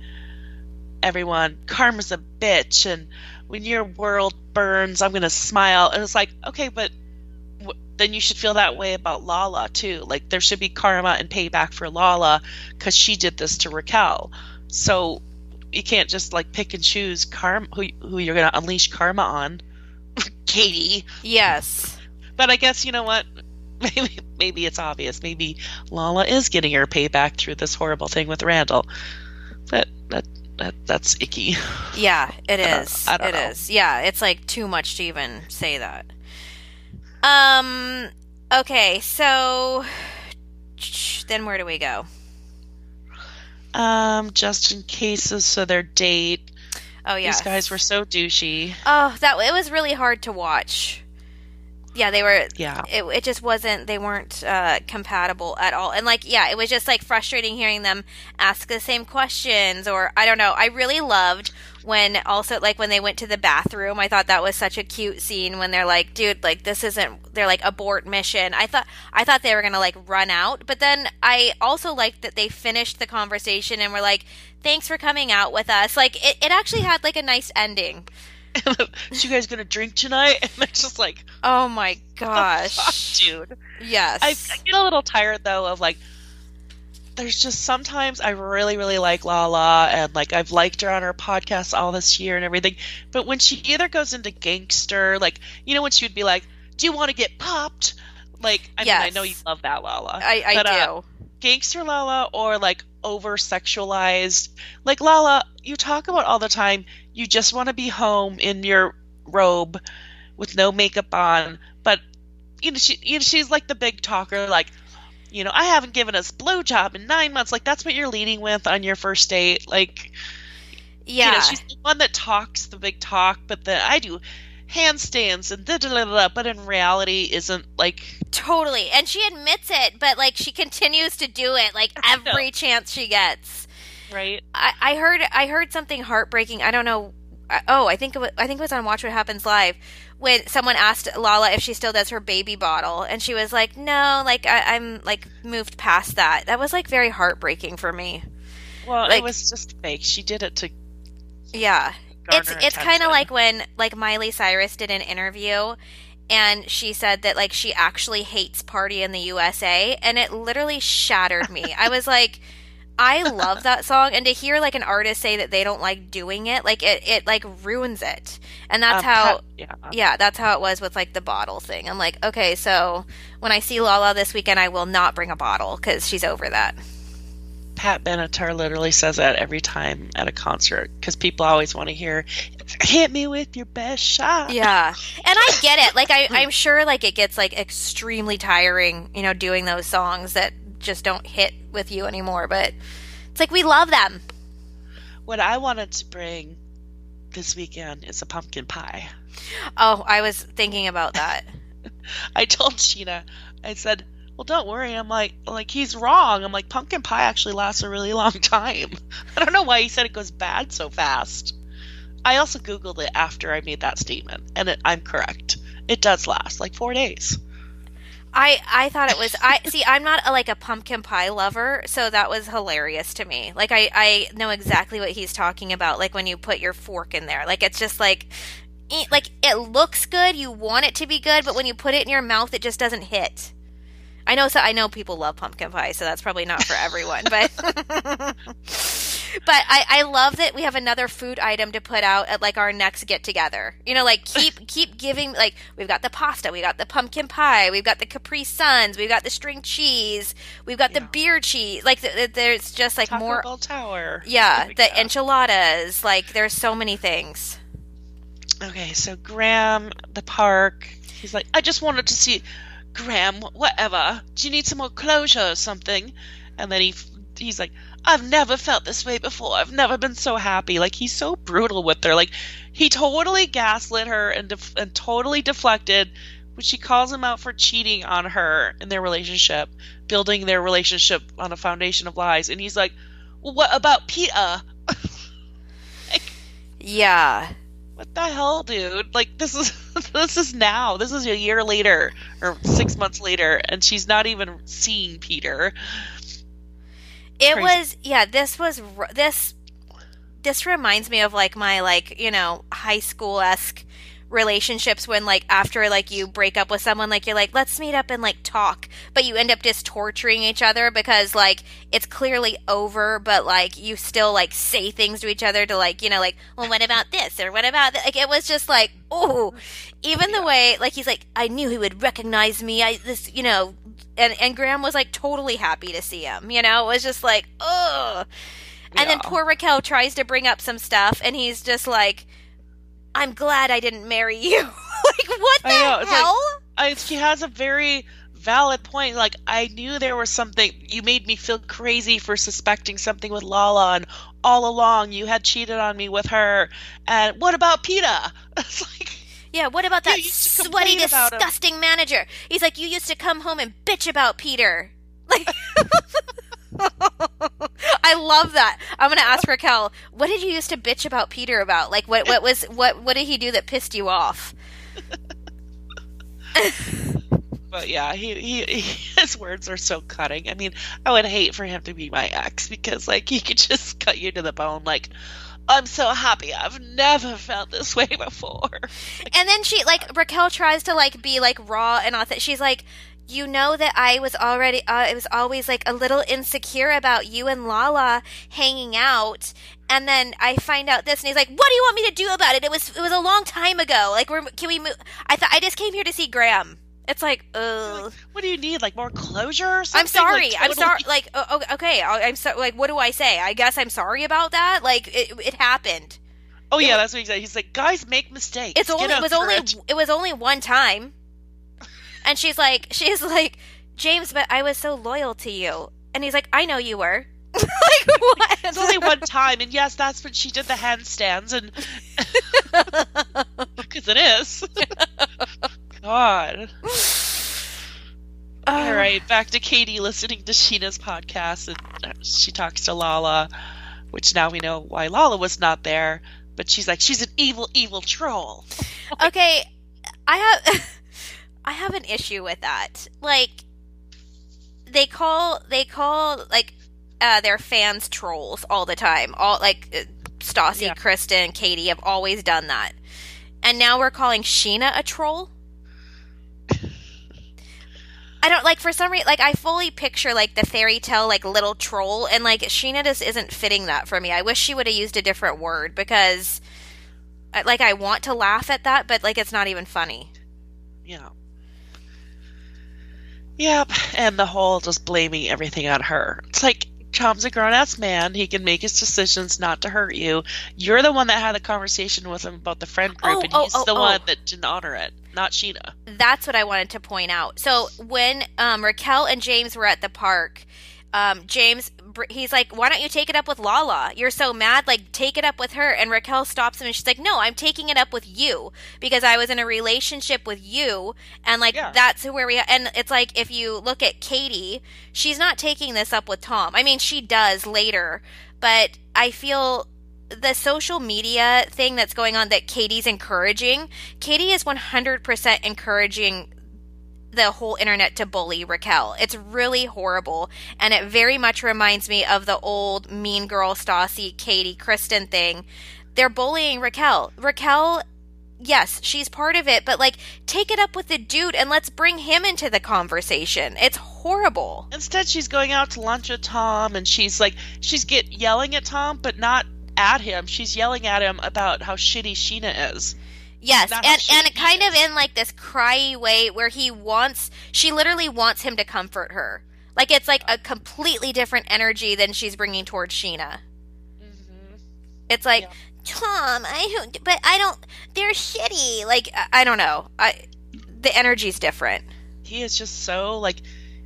everyone karma's a bitch and when your world burns I'm gonna smile and it's like okay but w- then you should feel that way about Lala too. Like there should be karma and payback for Lala because she did this to Raquel. So you can't just like pick and choose karma who who you're gonna unleash karma on, Katie. yes. But I guess you know what? Maybe maybe it's obvious. Maybe Lala is getting her payback through this horrible thing with Randall. But that that that's icky. Yeah, it don't- I don't It is. Yeah, it's like too much to even say that. Um. Okay, so then where do we go? Um, just in cases, so their date. Oh yeah, These guys were so douchey. Oh, that it was really hard to watch. Yeah, they were. Yeah. It, it just wasn't. They weren't uh, compatible at all. And like, yeah, it was just like frustrating hearing them ask the same questions, or I don't know. I really loved when also like when they went to the bathroom. I thought that was such a cute scene when they're like, "Dude, like this isn't." They're like abort mission. I thought I thought they were gonna like run out, but then I also liked that they finished the conversation and were like, "Thanks for coming out with us." Like it, it actually had like a nice ending. Is you guys gonna drink tonight? And they're just like, Oh my "Fuck, gosh. dude. Yes. I, I get a little tired though of like there's just sometimes I really really like Lala and like I've liked her on her podcast all this year and everything but when she either goes into gangster like you know when she would be like do you want to get popped like I mean I know you love that Lala I, I but, do. uh, gangster Lala or like over sexualized like Lala you talk about all the time you just want to be home in your robe with no makeup on but you know she you know she's like the big talker like you know I haven't given us blowjob in 9 months like that's what you're leading with on your first date like yeah. you know she's the one that talks the big talk but then I do handstands and da da da da but in reality isn't like totally. And she admits it, but like she continues to do it like every chance she gets. Right I, I heard I heard something heartbreaking. I don't know. Uh, oh, I think it was, I think it was on Watch What Happens Live when someone asked Lala if she still does her baby bottle, and she was like, "No, like I, I'm like moved past that." That was like very heartbreaking for me. well Like- it was just fake she did it to Yeah, it's garner it's kind of like when like Miley Cyrus did an interview and she said that like she actually hates party in the USA and it literally shattered me. I was like I love that song and to hear like an artist say that they don't like doing it like it it like ruins it. And that's um, how yeah yeah, that's how it was with like the bottle thing. I'm like, okay, so when I see Lala this weekend I will not bring a bottle cuz she's over that. Pat Benatar literally says that every time at a concert because people always want to hear "Hit me with your best shot." Yeah. And I get it. Like I, I'm sure like it gets like extremely tiring, you know, doing those songs that just don't hit with you anymore, but it's like we love them. What I wanted to bring this weekend is a pumpkin pie. Oh, I was thinking about that. I told Scheana, I said, "Well, don't worry." I'm like, like he's wrong. I'm like, pumpkin pie actually lasts a really long time. I don't know why he said it goes bad so fast. I also googled it after I made that statement, and it, I'm correct. It does last like four days. I I thought it was I see I'm not a, like a pumpkin pie lover, so that was hilarious to me. Like I I know exactly what he's talking about. Like when you put your fork in there, like it's just like like it looks good, you want it to be good, but when you put it in your mouth, it just doesn't hit. I know so I know people love pumpkin pie, so that's probably not for everyone, but but I, I love that we have another food item to put out at like our next get together. You know, like keep keep giving like we've got the pasta, we got the pumpkin pie, we've got the Capri Suns, we've got the string cheese, we've got the Yeah. beer cheese. Like th- th- there's just like Taco more Bell Tower. yeah, the go. enchiladas. Like there's so many things. Okay, so Graham, the park, he's like, I just wanted to see Graham, whatever. Do you need some more closure or something? And then he he's like, I've never felt this way before. I've never been so happy. Like he's so brutal with her. Like he totally gaslit her and def- and totally deflected when she calls him out for cheating on her in their relationship, building their relationship on a foundation of lies. And he's like, Well, what about Peter? Yeah. What the hell, dude? Like this is this is now. This is a year later or six months later, and she's not even seeing Peter. It Crazy. was yeah, this was this this reminds me of like my like, you know, high school-esque relationships when like after like you break up with someone like you're like let's meet up and like talk. But you end up just torturing each other because like it's clearly over but like you still like say things to each other to like you know like well what about this? Or what about like it was just like oh even the way like he's like i knew he would recognize me. I this you know and and graham was like totally happy to see him you know? It was just like oh and then poor raquel tries to bring up some stuff and he's just like i'm glad i didn't marry you like what the I know, it's like- hell I, he has a very valid point. Like I knew there was something. You made me feel crazy for suspecting something with Lala, and all along you had cheated on me with her. And what about Peter? It's like Yeah, what about that You used to sweaty, complain about him. disgusting manager? He's like, you used to come home and bitch about Peter. Like, I love that. I'm gonna ask Raquel, what did you used to bitch about Peter about? Like, what what was what what did he do that pissed you off? But yeah, he, he, he his words are so cutting. I mean, I would hate for him to be my ex because like he could just cut you to the bone. Like, I'm so happy. I've never felt this way before. And then she like Raquel tries to like be like raw and authentic. She's like, you know that I was already uh, I was always like a little insecure about you and Lala hanging out. And then I find out this, and he's like, "What do you want me to do about it? It was it was a long time ago. Like, we're, can we move? I thought I just came here to see Graham. It's like, ugh. What do you need? Like more closure or something? I'm sorry. Like, I'm sorry. Like, oh, okay. I'm so like, what do I say? I guess I'm sorry about that. Like, it, it happened. Oh yeah, that's what he said. He's like, guys make mistakes. It's only, it was only it." it was only one time. And she's like she's like, James, but I was so loyal to you. And he's like, I know you were. like what? It's only one time, and yes, that's when she did the handstands, and because it is. God. All right, back to Katie listening to Scheana's podcast, and uh, she talks to Lala, which now we know why Lala was not there. But she's like, she's an evil, evil troll. Okay, I have I have an issue with that. Like they call they call like uh, their fans trolls all the time. All like uh, Stassi, Yeah. Kristen, Katie have always done that. And now we're calling Scheana a troll? I don't like for some reason like I fully picture like the fairy tale like little troll and like Scheana just isn't fitting that for me. I wish she would have used a different word because like I want to laugh at that but like it's not even funny. Yeah. Yep, and the whole just blaming everything on her. It's like Tom's a grown ass man. He can make his decisions not to hurt you. You're the one that had the conversation with him about the friend group, Oh, and oh, he's oh, the oh. one that didn't honor it, not Scheana. That's what I wanted to point out. So when um, Raquel and James were at the park, um, James he's like, "Why don't you take it up with Lala? You're so mad. Like, take it up with her." And Raquel stops him, and she's like, "No, I'm taking it up with you because I was in a relationship with you, and like Yeah. that's where we." And it's like if you look at Katie, she's not taking this up with Tom. I mean, she does later, but I feel the social media thing that's going on that Katie's encouraging, Katie is 100% encouraging the whole internet to bully Raquel. It's really horrible, and it very much reminds me of the old Mean Girl Stassi, Katie, Kristen thing. They're bullying Raquel. Raquel yes, she's part of it, but like take it up with the dude and let's bring him into the conversation. It's horrible. Instead, she's going out to lunch with Tom, and she's like, she's get yelling at Tom, but not at him. She's yelling at him about how shitty Scheana is. Yes, and and kind of in like this cryy way where he wants she literally wants him to comfort her. Like it's like a completely different energy than she's bringing towards Scheana. Mm-hmm. It's like Yeah. Tom, I don't- but I don't. They're shitty. Like I, I don't know. I the energy's different. He is just so like,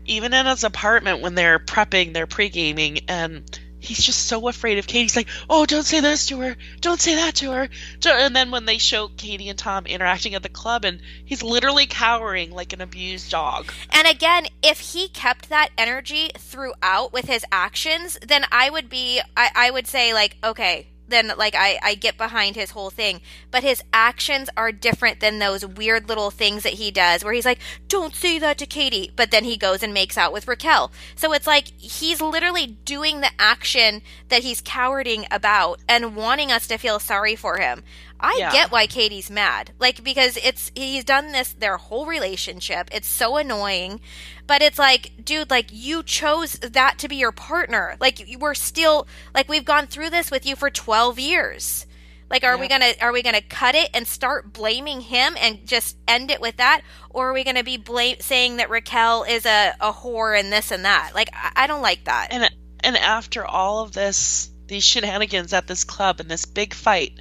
even in his apartment when they're prepping, they're pre gaming, and he's just so afraid of Katie. He's like, "Oh, don't say this to her. Don't say that to her." And then when they show Katie and Tom interacting at the club, and he's literally cowering like an abused dog. And again, if he kept that energy throughout with his actions, then I would be, I, I would say, like, okay, then, like, I, I get behind his whole thing. But his actions are different than those weird little things that he does where he's like, don't say that to Katie. But then he goes and makes out with Raquel. So it's like he's literally doing the action that he's cowarding about and wanting us to feel sorry for him. I Yeah. get why Katie's mad. Like because it's he's done this their whole relationship. It's so annoying. But it's like, dude, like you chose that to be your partner. Like you we're still like we've gone through this with you for 12 years. Like are we going to are we going to cut it and start blaming him and just end it with that or are we going to be blame saying that Raquel is a a whore and this and that? Like I, I don't like that. And and after all of this, these shenanigans at this club and this big fight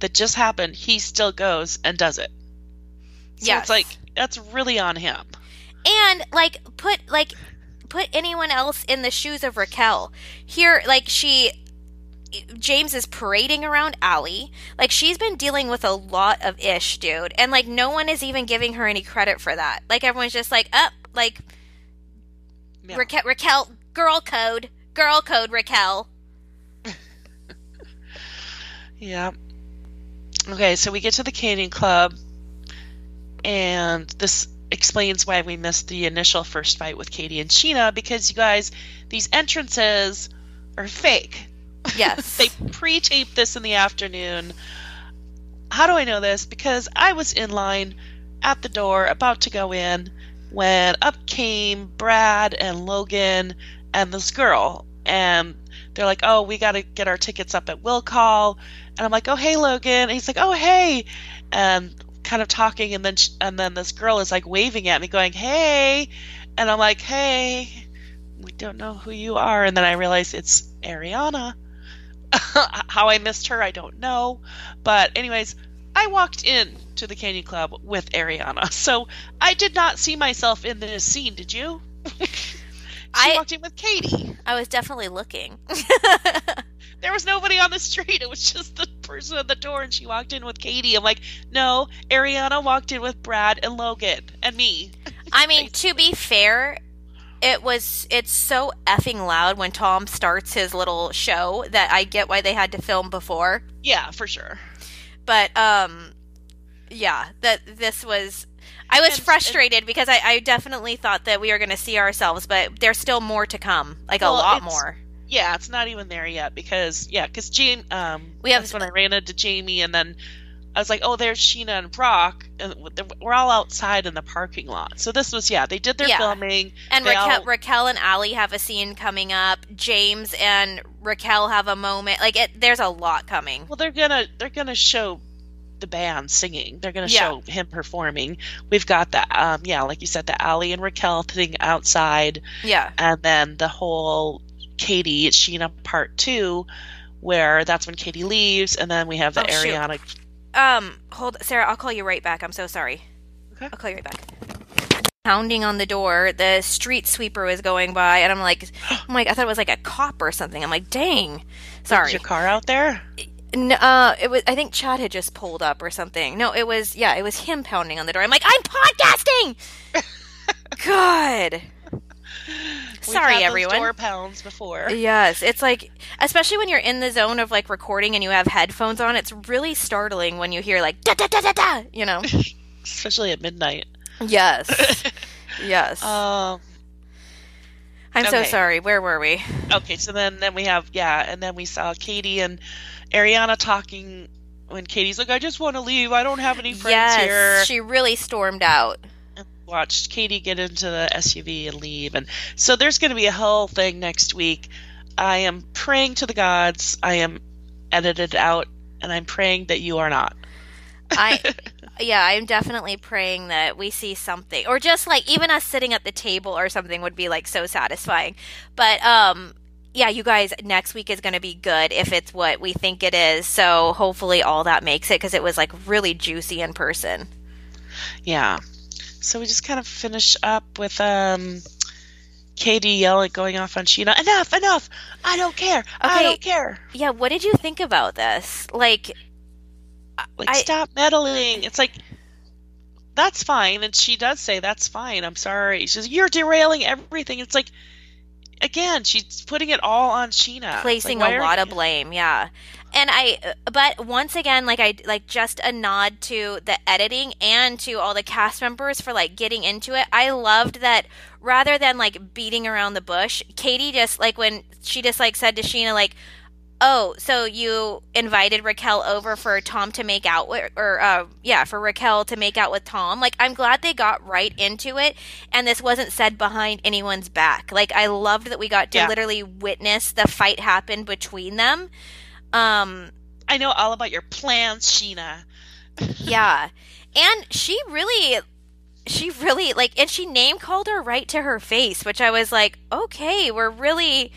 that just happened, he still goes and does it. So Yes. it's like that's really on him. and like put like put anyone else in the shoes of Raquel. Here, like she James is parading around Ally. Like she's been dealing with a lot of ish, dude. And like no one is even giving her any credit for that. Like everyone's just like, up, like Yeah. Raquel, Raquel, girl code, girl code, Raquel. Yeah. Okay, so we get to the Canyon Club, and this explains why we missed the initial first fight with Katie and Scheana because you guys, these entrances are fake. Yes. They pre taped this in the afternoon. How do I know this? Because I was in line at the door about to go in when up came Brad and Logan and this girl. And they're like, oh, we got to get our tickets up at Will Call. And I'm like, oh, hey, Logan. And he's like, oh, hey. And kind of talking. And then, sh- and then this girl is like waving at me, going, hey. And I'm like, hey, we don't know who you are. And then I realize it's Ariana. How I missed her, I don't know. But, anyways, I walked in to the Canyon Club with Ariana. So I did not see myself in this scene, did you? she I- walked in with Katie. I was definitely looking. There was nobody on the street. It was just the person at the door, and she walked in with Katie. I'm like, no, Ariana walked in with Brad and Logan and me. I mean, to be fair, it was it's so effing loud when Tom starts his little show that I get why they had to film before. Yeah, for sure. But um yeah, that this was I was And- frustrated because I, I definitely thought that we were going to see ourselves, but there's still more to come, like Well, a lot more. Yeah, it's not even there yet because yeah, because Jane. Um, We have- that's when I ran into Jamie, and then I was like, oh, there's Scheana and Brock, and we're all outside in the parking lot. So this was yeah, they did their Yeah. filming. And Raquel, all- Raquel and Ally have a scene coming up. James and Raquel have a moment. Like it, there's a lot coming. Well, they're gonna they're gonna show the band singing. They're gonna Yeah. show him performing. We've got the um yeah, like you said, the Ally and Raquel thing outside, Yeah. and then the whole Katie Scheana part two, where that's when Katie leaves, and then we have the Oh, shoot. Ariana. Um, hold, Sarah. I'll call you right back. I'm so sorry. Okay. I'll call you right back. Pounding on the door, the street sweeper was going by, and I'm like, I'm like, I thought it was like a cop or something. I'm like, dang, sorry. Is your car out there? N- uh, it was. I think Chad had just pulled up or something. No, it was. Yeah, it was him pounding on the door. I'm like, I'm podcasting. God. We've Sorry, everyone. Door pounds before. Yes, it's like, especially when you're in the zone of like recording and you have headphones on, it's really startling when you hear like da da da da da. You know. especially at midnight. Yes. Yes. Um. I'm so okay. sorry. Where were we? Okay, so then then we have yeah, and then we saw Katie and Ariana talking when Katie's like, "I just want to leave. I don't have any friends yes, here." she really stormed out. and watched Katie get into the SUV and leave. And so there's going to be a whole thing next week. I am praying to the gods. I am edited out, and I'm praying that you are not. I yeah, I'm definitely praying that we see something or just like even us sitting at the table or something would be like so satisfying. But um yeah, you guys next week is going to be good if it's what we think it is. So hopefully all that makes it cuz it was like really juicy in person. Yeah. So we just kind of finish up with um Katie yelling, going off on Scheana. Enough! Enough! I don't care! I Okay. don't care! Yeah, what did you think about this? Like Like, I- stop meddling. It's like, that's fine. And she does say, that's fine. I'm sorry. She says, you're derailing everything. It's like, again, she's putting it all on Scheana. Placing like, a lot of blame yeah and i but once again like i like just a nod to the editing and to all the cast members for like getting into it i loved that rather than like beating around the bush katie just like when she just like said to scheana like oh so you invited raquel over for tom to make out with or uh, yeah for raquel to make out with tom like i'm glad they got right into it and this wasn't said behind anyone's back like i loved that we got to Yeah. literally witness the fight happen between them um I know all about your plans, Scheana. yeah and she really she really like and she name called her right to her face which i was like okay we're really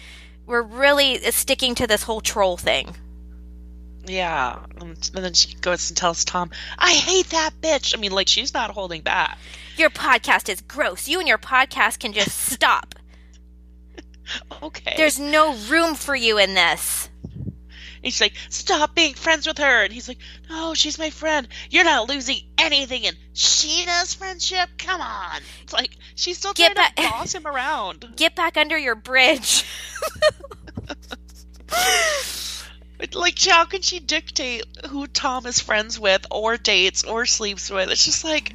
we're really sticking to this whole troll thing Yeah. And then she goes and tells Tom, I hate that bitch. I mean, like, she's not holding back. your podcast is gross you and your podcast can just stop Okay. there's no room for you in this And she's like, stop being friends with her. And he's like, no, she's my friend. You're not losing anything in Scheana's friendship. Come on. It's like, she's still Get trying to boss him around. get back under your bridge Like, how can she dictate who Tom is friends with or dates or sleeps with? It's just like,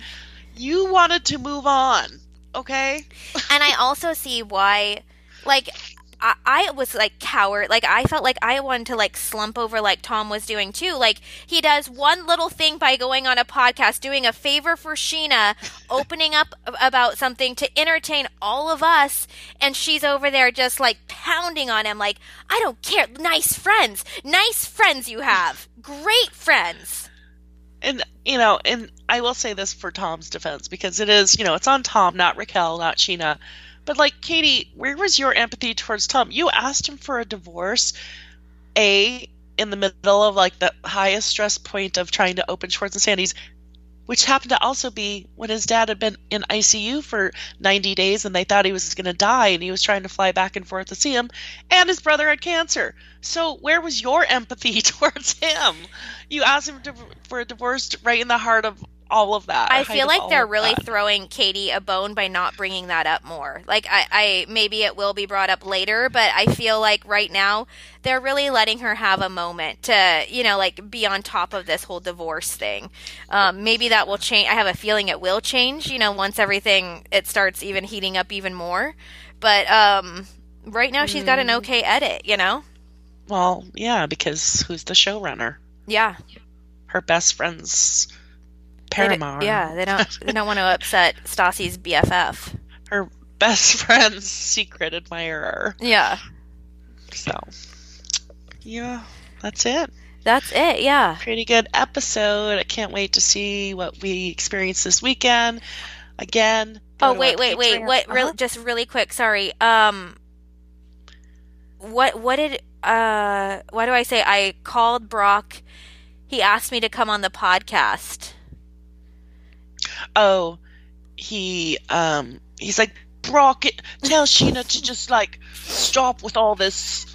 you wanted to move on, okay? and I also see why, like, I, I was like coward. Like, I felt like I wanted to like slump over like Tom was doing too. Like, he does one little thing by going on a podcast, doing a favor for Scheana, opening up about something to entertain all of us, and she's over there just like pounding on him. Like, I don't care. Nice friends, nice friends you have, great friends. And, you know, and I will say this for Tom's defense because it is, you know, it's on Tom, not Raquel, not Scheana. But, like, Katie, where was your empathy towards Tom? You asked him for a divorce, A, in the middle of, like, the highest stress point of trying to open Schwartz and Sandy's, which happened to also be when his dad had been in ICU for 90 days and they thought he was going to die and he was trying to fly back and forth to see him, and his brother had cancer. So, where was your empathy towards him? You asked him to, for a divorce right in the heart of all of that. I feel like they're really that. throwing Katie a bone by not bringing that up more. Like I, I maybe it will be brought up later, but I feel like right now they're really letting her have a moment to, you know, like be on top of this whole divorce thing. Um, maybe that will change. I have a feeling it will change. You know, once everything it starts even heating up even more. But um, right now she's got an Mm. okay edit. You know. Well, yeah, because who's the showrunner? Yeah. Her best friend's They yeah. They don't. They don't want to upset Stassi's BFF. Her best friend's secret admirer. Yeah. So, yeah, that's it. That's it. Yeah. Pretty good episode. I can't wait to see what we experience this weekend. Again. Oh wait, wait, wait! What? Real, Uh-huh. just really quick. Sorry. Um. What? What did? Uh. Why do I say I called Brock? He asked me to come on the podcast. Oh, he um, he's like Brock. it, Tell Scheana to just like stop with all this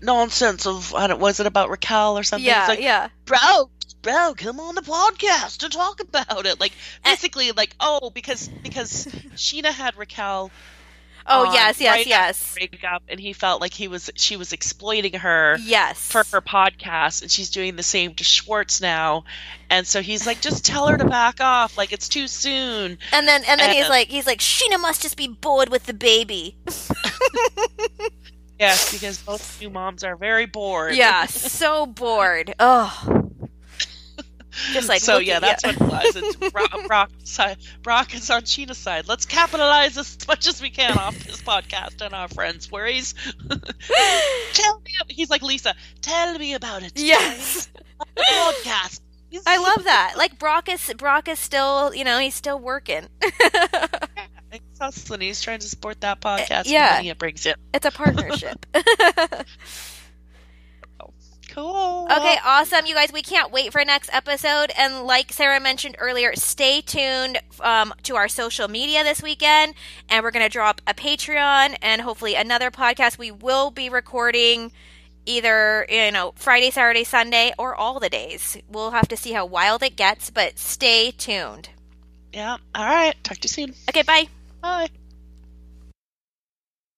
nonsense of I don't was it about Raquel or something? He's like, yeah. bro, bro, come on the podcast to talk about it. Like Eh. basically, like oh, because because Scheana had Raquel Oh yes, yes, right yes, breakup, and he felt like he was she was exploiting her yes. for her podcast, and she's doing the same to Schwartz now, and so he's like, just tell her to back off, like it's too soon. And then and then he's like he's like Scheana must just be bored with the baby. Yes, because both new moms are very bored. Yeah, so bored. Oh. Just like so yeah, at- that's what it was. It's Brock, Brock, Brock is on Scheana's side. Let's capitalize as much as we can off this podcast and our friends. Where he's tell me, he's like Lisa. Tell me about it. Yes. podcast. I love that. Like Brock is Brock is still, you know, he's still working. It's hustling. He's trying to support that podcast. yeah. it brings in. it's a partnership. Cool. Okay, awesome. You guys, we can't wait for next episode. And like Sarah mentioned earlier, stay tuned um, to our social media this weekend. And we're going to drop a Patreon and hopefully another podcast. We will be recording either, you know, Friday, Saturday, Sunday, or all the days. We'll have to see how wild it gets, but stay tuned. Yeah. All right. Talk to you soon. Okay, bye. Bye.